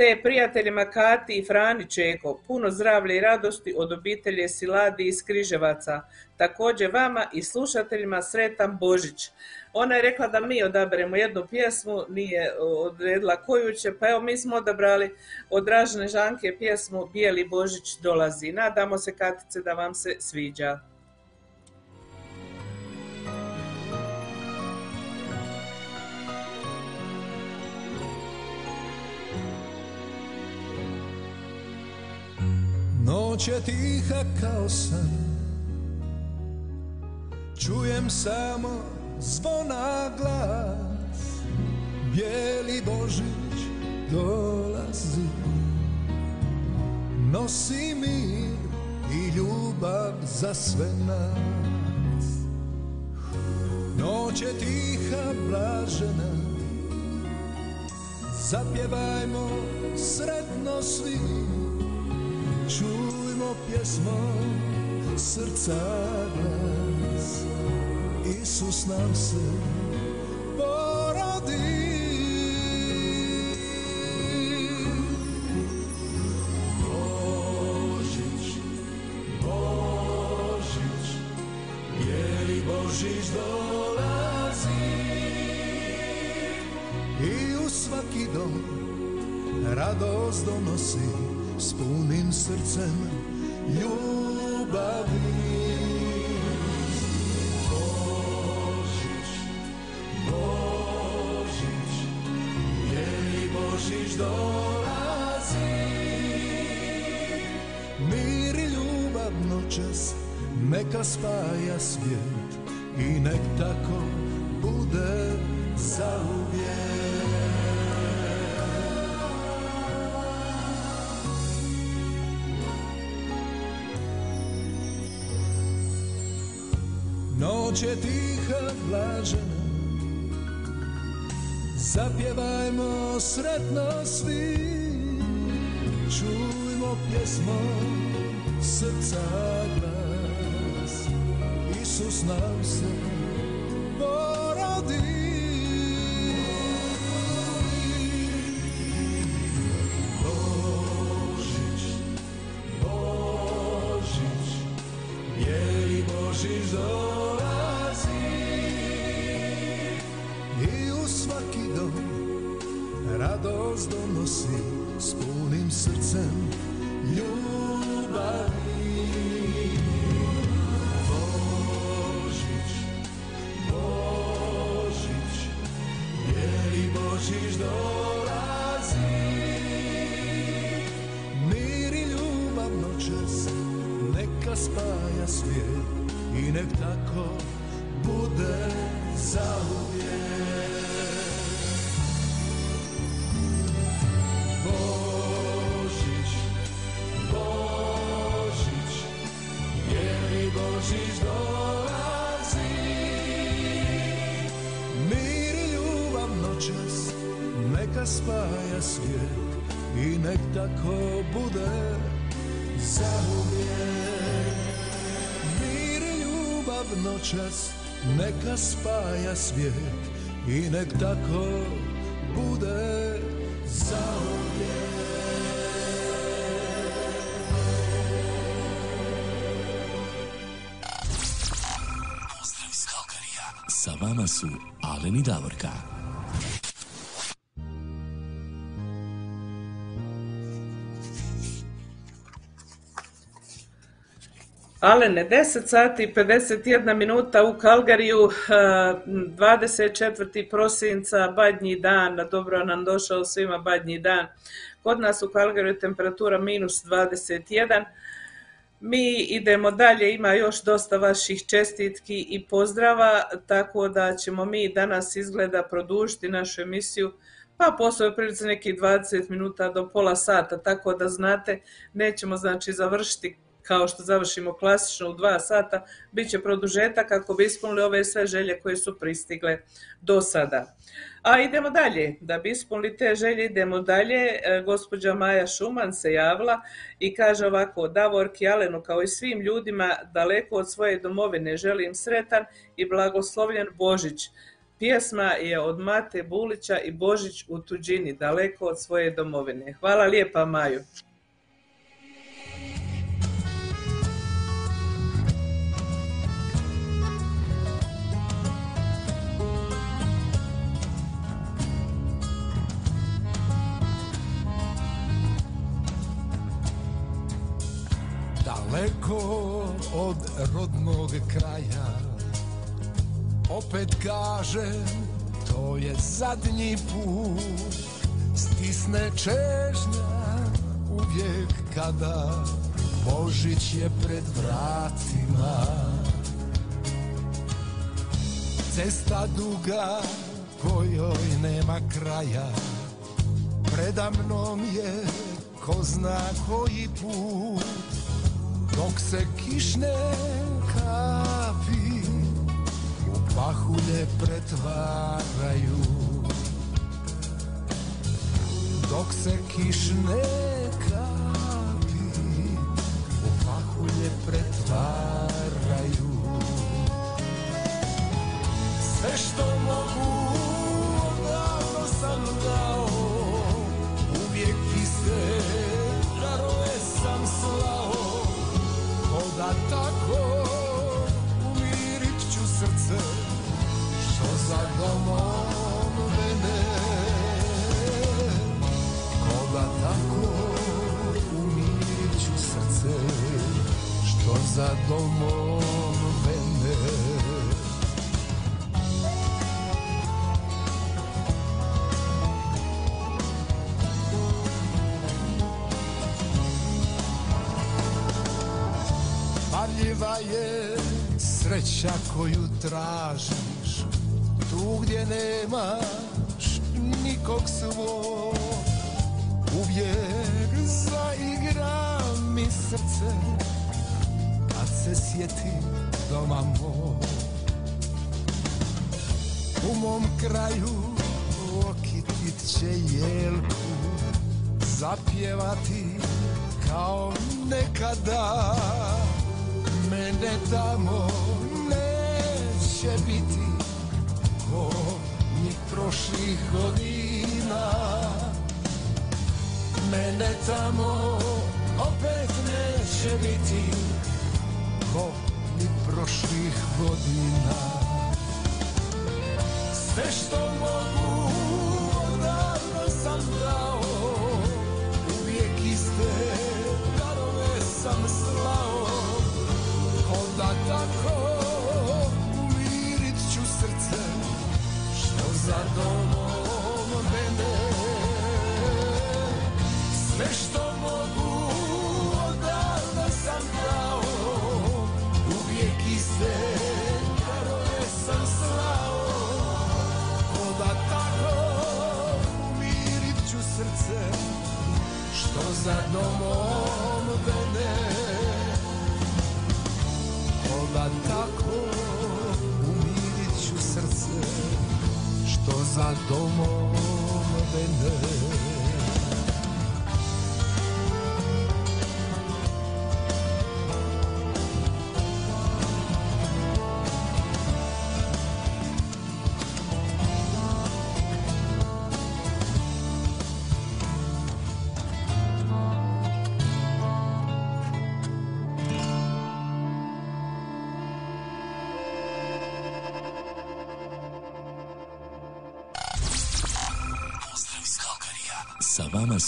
te prijateljima Kati i Frani Čeko, puno zdravlja i radosti od obitelje Siladi iz Križevaca. Također vama i slušateljima sretan Božić. Ona je rekla da mi odaberemo jednu pjesmu, nije odredila koju će, pa evo mi smo odabrali od Dražene Žanke pjesmu Bijeli Božić dolazi. Nadamo se Katice da vam se sviđa. Noć je tiha kao san. Čujem samo zvona glas. Bijeli Božić dolazi. Nosi mir i ljubav za sve nas. Noć je tiha, blažena. Zapjevajmo sretno svi Čujmo pjesmom srca glas Isus nam se porodi. Božić, Božić, bijeli Božić dolazi? I u svaki dom radost donosi s punim srcem ljubavi Božić, Božić, bijeli Božić dolazi Mir i ljubav noćas neka spaja svijet i nek tako bude zauvijek. Noć je tiha, blažena, zapjevajmo sretno svi, čujmo pjesmom srca glas. Isus nam se radost donosi s punim srcem ljubavi. Tako bude zauvijek. Mir i ljubav noćas neka spaja svijet i nek tako bude iz Kalkarija. Sa vama su Alen i Davorka. Alene, 10 sati i 51 minuta u Kalgariju, eh, 24. prosinca, badnji dan, dobro nam došao svima badnji dan. Kod nas u Kalgariju temperatura minus 21. Mi idemo dalje, ima još dosta vaših čestitki i pozdrava, tako da ćemo mi danas izgleda produžiti našu emisiju pa poslije prilici nekih 20 minuta do pola sata, tako da znate, nećemo znači završiti kao što završimo klasično u dva sata, bit će produžetak kako bi ispunili ove sve želje koje su pristigle do sada. A idemo dalje, da bi ispunili te želje idemo dalje, E, gospođa Maja Šuman se javila i kaže ovako, Davorki Alenu kao i svim ljudima daleko od svoje domovine želim sretan i blagoslovljen Božić. Pjesma je od Mate Bulića i Božić u tuđini, daleko od svoje domovine. Hvala lijepa Maju. Daleko od rodnog kraja. Opet kažem, to je zadnji put. Stisne čežnja uvijek kada Božić je pred vratima. Cesta duga kojoj nema kraja. Preda mnom je ko zna koji put Dok se kišne kapi U pahulje pretvaraju. Dok se kišne kapi U pahulje pretvaraju. Sve što mogu Da tako umirit ću srce Što za domom mene. Ko da tako umirit ću srce Što za domom Marljiva je sreća koju tražiš. Tu gdje nemaš nikog svog. Uvijek zaigra mi srce Kad se sjeti doma mog U mom kraju okitit će jelku Zapjevati kao nekada Mene tamo neće biti. Ko ni prošlih godina. Mene tamo opet neće biti. Ko ni prošlih godina. Sve što mogu odavno sam dao. Uvijek iste darove sam slao Da tako umirit ću srce Što za domom mene. Sve što mogu odavno sam dao Uvijek iste darove sam slao. Ko da tako umirit ću srce Što za domom Da tako umirit ću srce Što za domom mene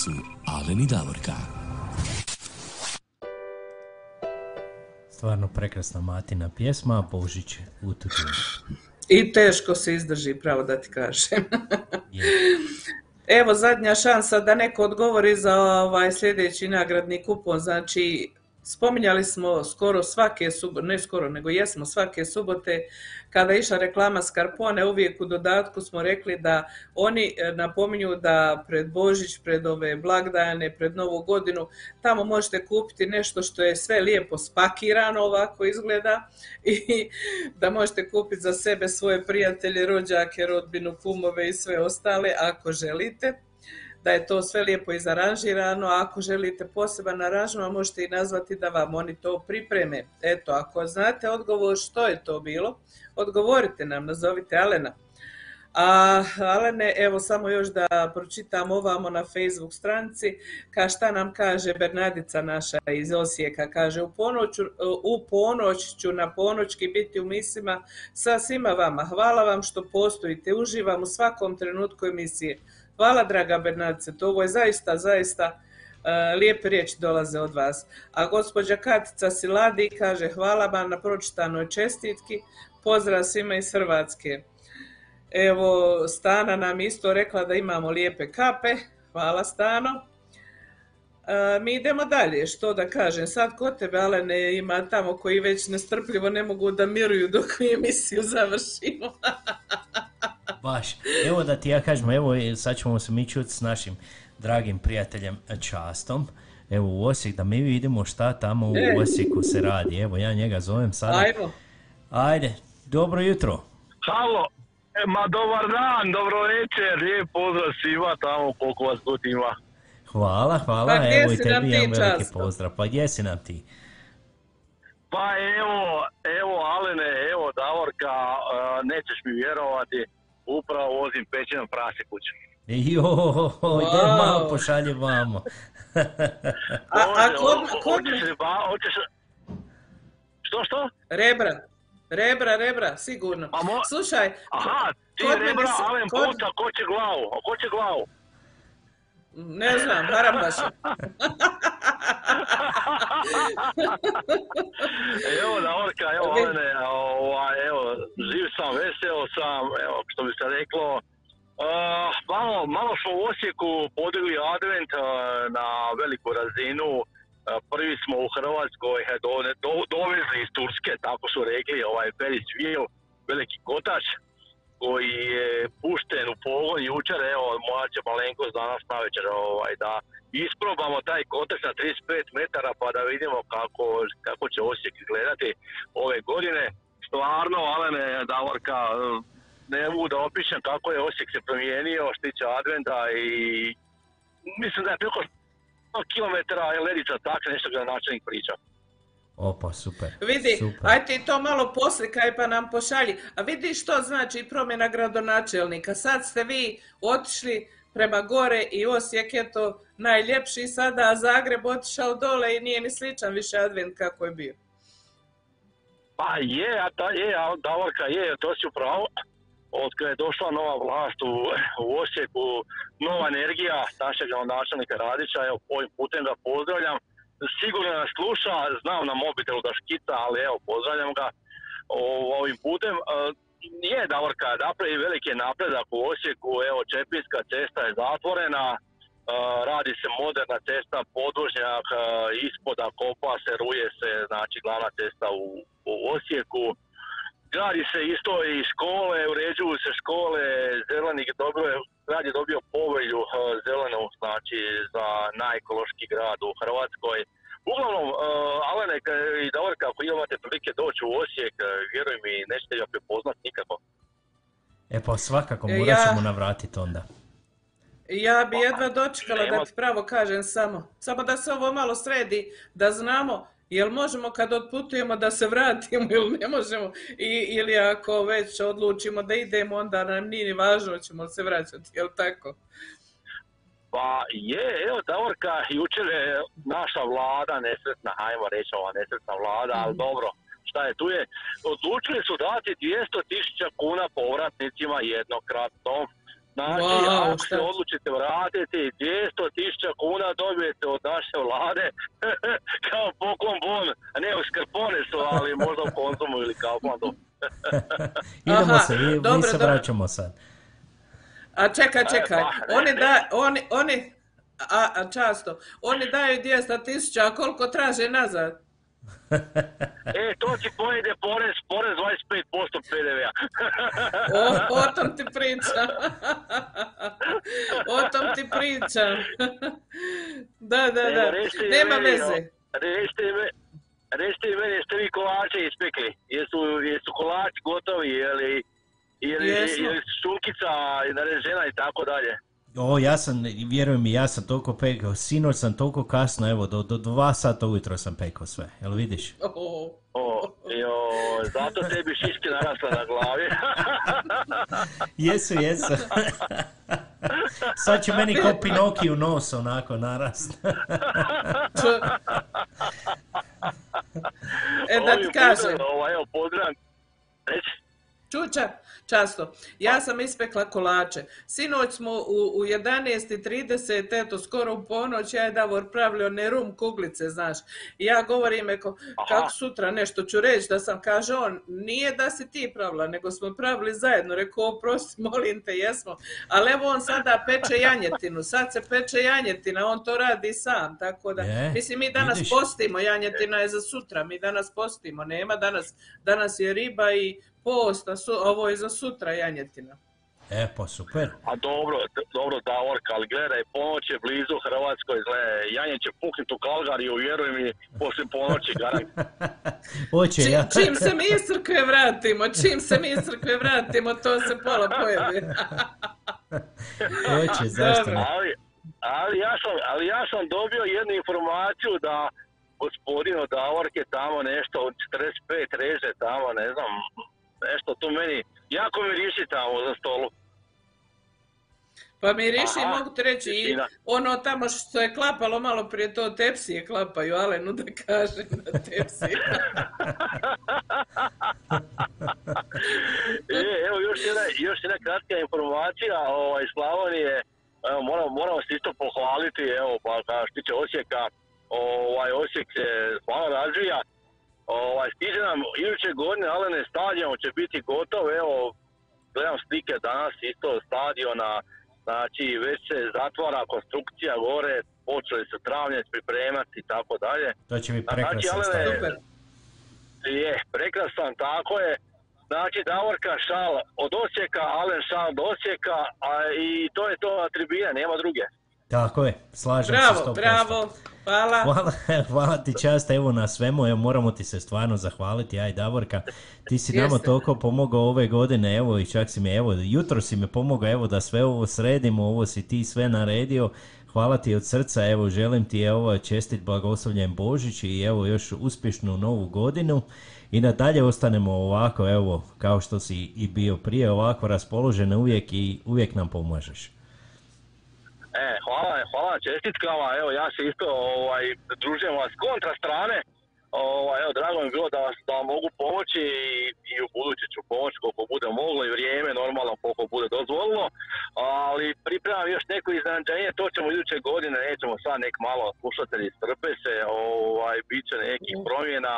su Alen i Davorka. Stvarno prekrasna Matina pjesma, Božić u tutu. I teško se izdrži, pravo da ti kažem. *laughs* Evo zadnja šansa da neko odgovori za ovaj sljedeći nagradni kupon. Znači, spominjali smo skoro svake subote, ne skoro, nego jesmo svake subote, kada je išla reklama Skarpone, uvijek u dodatku smo rekli da oni e, napominju da pred Božić, pred ove blagdane, pred Novu godinu, tamo možete kupiti nešto što je sve lijepo spakirano, ovako izgleda, *laughs* i da možete kupiti za sebe, svoje prijatelje, rođake, rodbinu, kumove i sve ostale, ako želite da je to sve lijepo izaranžirano, ako želite poseban aranžman možete i nazvati da vam oni to pripreme. Eto, ako znate odgovor što je to bilo, odgovorite nam, nazovite Alena. A Alene, evo samo još da pročitam ovamo na Facebook stranci, ka šta nam kaže Bernadica naša iz Osijeka, kaže u, ponoću, u ponoć ću na ponoćki biti u mislima sa svima vama. Hvala vam što postojite, uživam u svakom trenutku emisije. Hvala draga Bernadice, to ovo je zaista, zaista e, lijepe riječi dolaze od vas. A gospođa Katica Siladi kaže hvala vam na pročitanoj čestitki, pozdrav svima iz Hrvatske. Evo, Stana nam isto rekla da imamo lijepe kape, hvala Stano. E, mi idemo dalje, što da kažem, sad kod tebe Alene ima tamo koji već nestrpljivo ne mogu da miruju dok mi emisiju završimo. *laughs* Baš. Evo da ti ja kažem, evo sad ćemo se mi čuti s našim dragim prijateljem Častom. evo u Osijek, da mi vidimo šta tamo u E. Osijeku se radi. Evo, ja njega zovem sada. Ajmo. Ajde, dobro jutro. Halo, e, ma dobar dan, dobro večer, lijep pozdrav svima tamo koliko vas god ima. Hvala, hvala, Pa evo i tebi jedan veliki pozdrav. Pa gdje si nam ti? Pa evo, evo Alene, evo Davorka, e, nećeš mi vjerovati, upravo vozim pečenom prase kuću. Jo, Wow. idem malo pošalje vamo. A, a kod, kod hoćeš. Što, što? Rebra. Rebra, rebra, sigurno. Mo- Slušaj, Aha, ti kod rebra, se- Alen kod- Puca, ko će glavu, a ko će glavu? Ne znam, Harambaša. *laughs* evo Davorka, evo Vi- Alene, ovaj, evo, živ sam, veseo sam, evo, što bi se reklo, Uh, malo, malo smo u Osijeku podigli advent uh, na veliku razinu. Uh, prvi smo u Hrvatskoj do, do, dovezli iz Turske, tako su rekli, ovaj Ferris wheel, veliki kotač koji je pušten u pogon jučer, evo moja će malenkost danas navečer ovaj, da isprobamo taj kotač na 35 metara pa da vidimo kako, kako će Osijek izgledati ove godine. Stvarno, Alene, Davorka, ne mogu da opišem kako je Osijek se promijenio što tiče adventa i mislim da je preko 100 km ledica tak nešto ga priča. Opa, super. Vidi, super. aj ti to malo poslikaj pa nam pošalji. A vidi što znači promjena gradonačelnika. Sad ste vi otišli prema gore i Osijek je to najljepši sada, a Zagreb otišao dole i nije ni sličan više advent kako je bio. Pa je, a ta je, a Davorka je, to si upravo. Od kada je došla nova vlast u, u Osijeku, nova energija našeg načelnika Radića, evo ovim putem ga pozdravljam. Sigurno nas sluša, znam na mobitelu da škita, ali evo pozdravljam ga ovim putem. E, je Davorka, napravi veliki napredak u Osijeku, evo Čepinska cesta je zatvorena, e, radi se moderna cesta, podvožnjak, e, ispoda kopa se, ruje se, znači glavna cesta u Osijeku. Gradi se isto i škole, uređuju se škole, zelenik dobro je, grad je dobio povelju e, zelenu, znači za najekološki grad u Hrvatskoj. Uglavnom, uh, Alene i Davorka, ako imate prilike doći u Osijek, e, vjeruj mi, nećete ga prepoznat nikako. E pa svakako, morat ja- ćemo navratiti onda. Ja bi jedva dočekala da ti pravo kažem samo. Samo da se ovo malo sredi, da znamo jel možemo kad otputujemo da se vratimo ili ne možemo. I, ili ako već odlučimo da idemo, onda nam nije ni važno ćemo se vraćati, jel tako? Pa je, evo Davorka, jučer je naša vlada nesretna, hajmo reći ova nesretna vlada, ali dobro, šta je tu je, odlučili su dati 200 tisuća kuna povratnicima jednokratno. Znači, Wow, ako se odlučite vratiti, 200 tisuća kuna dobijete od naše vlade *laughs* kao poklon bon, a ne u Skrpone su, ali možda u konzumu ili Kauflandu. *laughs* Idemo Aha, se, mi, se dobro. vraćamo sad. A čekaj, čekaj, E, pa, ne, oni da, oni, oni, a, a často, oni daju 200 tisuća, a koliko traže nazad? *laughs* E, to ti pojede porez, porez 25% PDV-a. O, o tom ti pričam. o tom ti pričam. da, da, da. Nema meni, veze. no, Recite mi, recite mi, jeste vi kolače ispekli? Jesu, jesu kolači gotovi, ili, ili, Jesmo. ili šunkica narežena i tako dalje? O, ja sam, vjeruj mi, ja sam toliko pekao, sinoć sam toliko kasno, evo, do, do dva sata ujutro sam pekao sve, jel vidiš? O, O, jo, zato tebi šiške narasla na glavi. *laughs* Jesu, jesu. *laughs* Sad će meni ko Pinoki u nos onako narast. *laughs* E, da ti kažem. Ovaj, evo, pozdravljam. Čuča, často. Ja sam ispekla kolače. Sinoć smo u, u 11.30, eto, skoro u ponoć, ja je Davor pravlio ne rum kuglice, znaš. I ja govorim, eko, kako sutra nešto ću reći, da sam, kaže on, nije da si ti pravila, nego smo pravili zajedno. Rekao, oprosti, *laughs* molim te, jesmo. Ali evo on sada peče janjetinu, sad se peče janjetina, on to radi sam, tako da, Je, mislim, mi danas vidiš. postimo, janjetina je za sutra, mi danas postimo, nema danas, danas je riba i post, a su, ovo je za sutra janjetina. E, pa super. A dobro, dobro Davorka, ali gledaj, ponoć je blizu Hrvatskoj, gledaj, Janje će puknut u Kalgariju, vjeruj mi, poslije ponoći, garant. *laughs* Hoće, ja. Čim, čim se mi iz crkve vratimo, čim se mi iz crkve vratimo, to se pola pojavi. *laughs* Hoće, zašto ne? Ali, ali, ja sam, ali ja sam dobio jednu informaciju da gospodin od Davorke tamo nešto od 45 reže tamo, ne znam, nešto tu meni, jako mi riši tamo za stolu. Pa mi riši, Aha, mogu ti reći, i ono tamo što je klapalo malo prije to tepsije klapaju, Alenu da kažem na tepsije. *laughs* E, evo još jedna, još jedna kratka informacija ovaj, Slavonije. Evo, moram, moramo se isto pohvaliti, evo, pa kao što tiče Osijeka, ovaj, Osijek se stvarno razvija. Ovaj, stiže nam iduće godine Alene stadion će biti gotov, evo, gledam slike danas isto stadiona, znači već se zatvara konstrukcija gore, počeli su travnjec pripremati i tako dalje. To će biti Znači, prekrasan Alene, stadion. je, prekrasan, tako je. Znači, Davorka šal od Osijeka, Alen šal do Osijeka, a i to je to na tribine, nema druge. Tako je, slažem se Bravo, 100%. bravo, hvala. Hvala, *laughs* hvala ti čast evo na svemu, evo moramo ti se stvarno zahvaliti, aj Davorka, ti si nama toliko pomogao ove godine, evo i čak si mi, evo jutro si me pomogao, evo da sve ovo sredimo, ovo si ti sve naredio, hvala ti od srca, evo želim ti evo čestit blagoslovljen Božić i evo još uspješnu novu godinu i nadalje ostanemo ovako, evo kao što si i bio prije, ovako raspoložen uvijek i uvijek nam pomažeš. E, hvala, hvala čestitkama, evo ja se isto ovaj, družim vas kontra strane, ovaj, evo drago mi je bilo da, vas, da vam mogu pomoći i, i u buduće ću pomoći koliko bude moglo i vrijeme normalno koliko bude dozvolilo, ali pripremam još neko iznenađenje, to ćemo iduće godine, nećemo sad nek malo slušatelji strpe se, ovaj, bit će nekih promjena,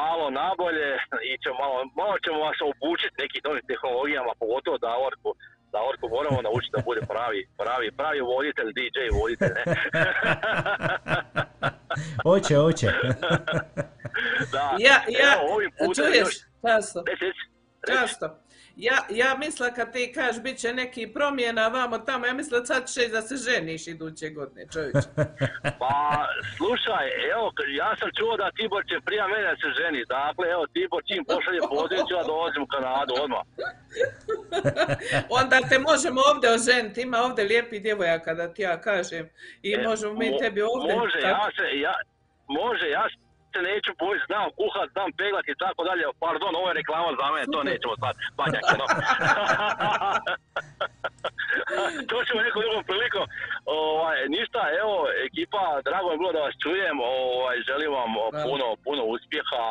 malo nabolje i ćemo malo, malo ćemo vas obučiti nekim novim tehnologijama, pogotovo Davorku, Davorku moramo naučiti da bude pravi, pravi, pravi voditelj, DJ voditelj, ne? *laughs* Hoće, hoće. da, Ja, ja, evo, ovim putem čuješ, još... často, často. Ja, ja misla kad ti kažeš bit će neki promjena vamo tamo, ja misla sad ćeš da se ženiš iduće godine, čovječe. *laughs* Pa, slušaj, evo, ja sam čuo da Tibor će prije mene se ženi. Dakle, evo, Tibor čim pošalje poziv, ću ja dolazim u Kanadu odmah. *laughs* Onda te možemo ovdje oženiti, ima ovdje lijepih djevojaka da ti ja kažem. I E, možemo mi mo- tebi ovdje. Može, tako- ja se, ja, može, ja se neću bojiti, znam kuhat, znam peglat i tako dalje. Pardon, ovo je reklama za mene, to nećemo sad. Banjak, no. *laughs* to ćemo nekom drugom prilikom. Ovaj, ništa, evo, ekipa, drago je bilo da vas čujem. Ovaj, želim vam puno, puno uspjeha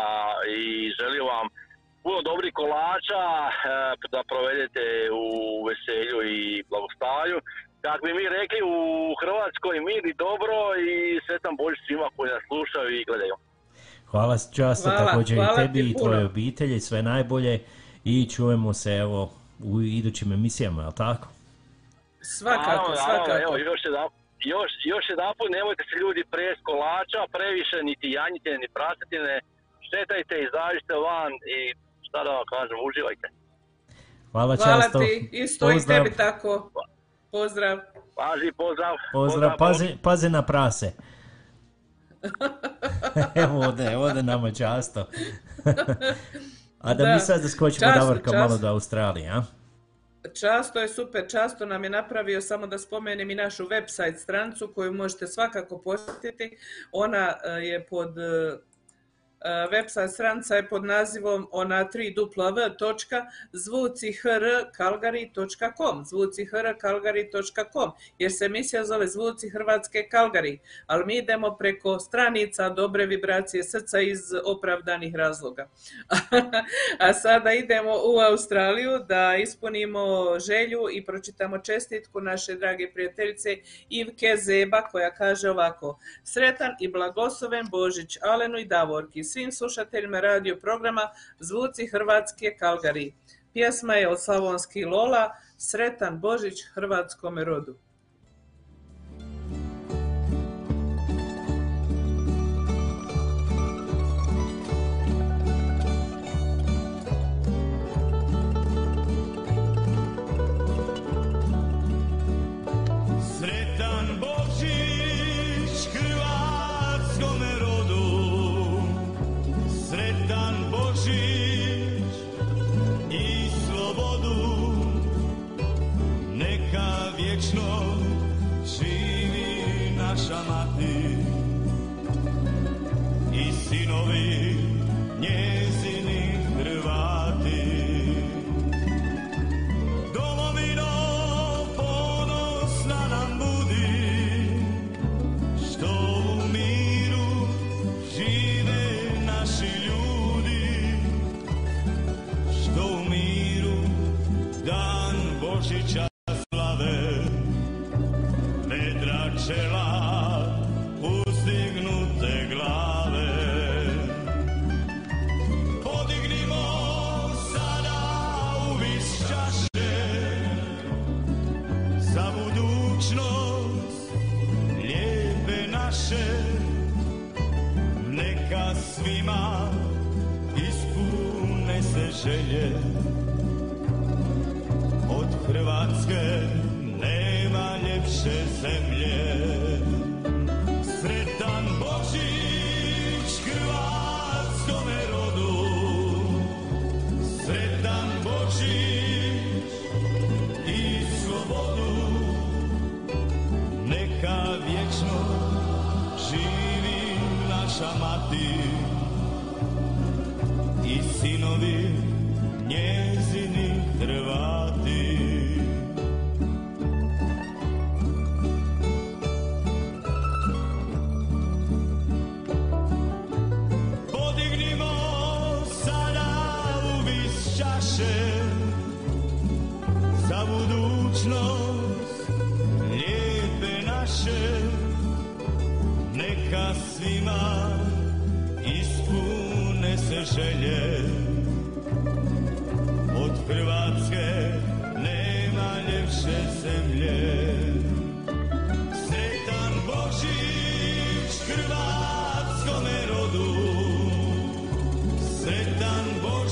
i želim vam puno dobrih kolača eh, da provedete u veselju i blagostanju. Kako bi mi rekli u Hrvatskoj mir i dobro i sretan Božić svima koji nas slušaju i gledaju. Hvala často Hvala, također hvala i tebi ti i puno. tvojoj obitelji, sve najbolje i čujemo se evo u idućim emisijama, jel tako? Svakako, svakako. Evo, još jedan, još, još jedan put, nemojte se ljudi pres kolača, previše niti janjitine, ni prasetine, šetajte, izađite van i šta da vam kažem, uživajte. Hvala, Hvala často. ti, isto i Pozdrav. tebi tako. Pozdrav. Pazi, pozdrav. Pozdrav, pazi, pazi na prase. *laughs* evo ode, ode nama často. *laughs* A da, Da. mi sad zaskočimo Časno, Davorka malo do Australije, a? Často je super, často nam je napravio, samo da spomenem i našu website stranicu koju možete svakako posjetiti. Ona e, je pod, e, website stranica je pod nazivom ona 3 zvucihrkalgari.com zvucihrkalgari.com jer se emisija zove Zvuci Hrvatske Kalgari, ali mi idemo preko stranica dobre vibracije srca iz opravdanih razloga. *laughs* A sada idemo u Australiju da ispunimo želju i pročitamo čestitku naše drage prijateljice Ivke Zeba koja kaže ovako Sretan i blagosloven Božić Alenu i Davorki, svim slušateljima radio programa Zvuci Hrvatske Kalgari. Pjesma je od Slavonski Lola Sretan Božić hrvatskome rodu.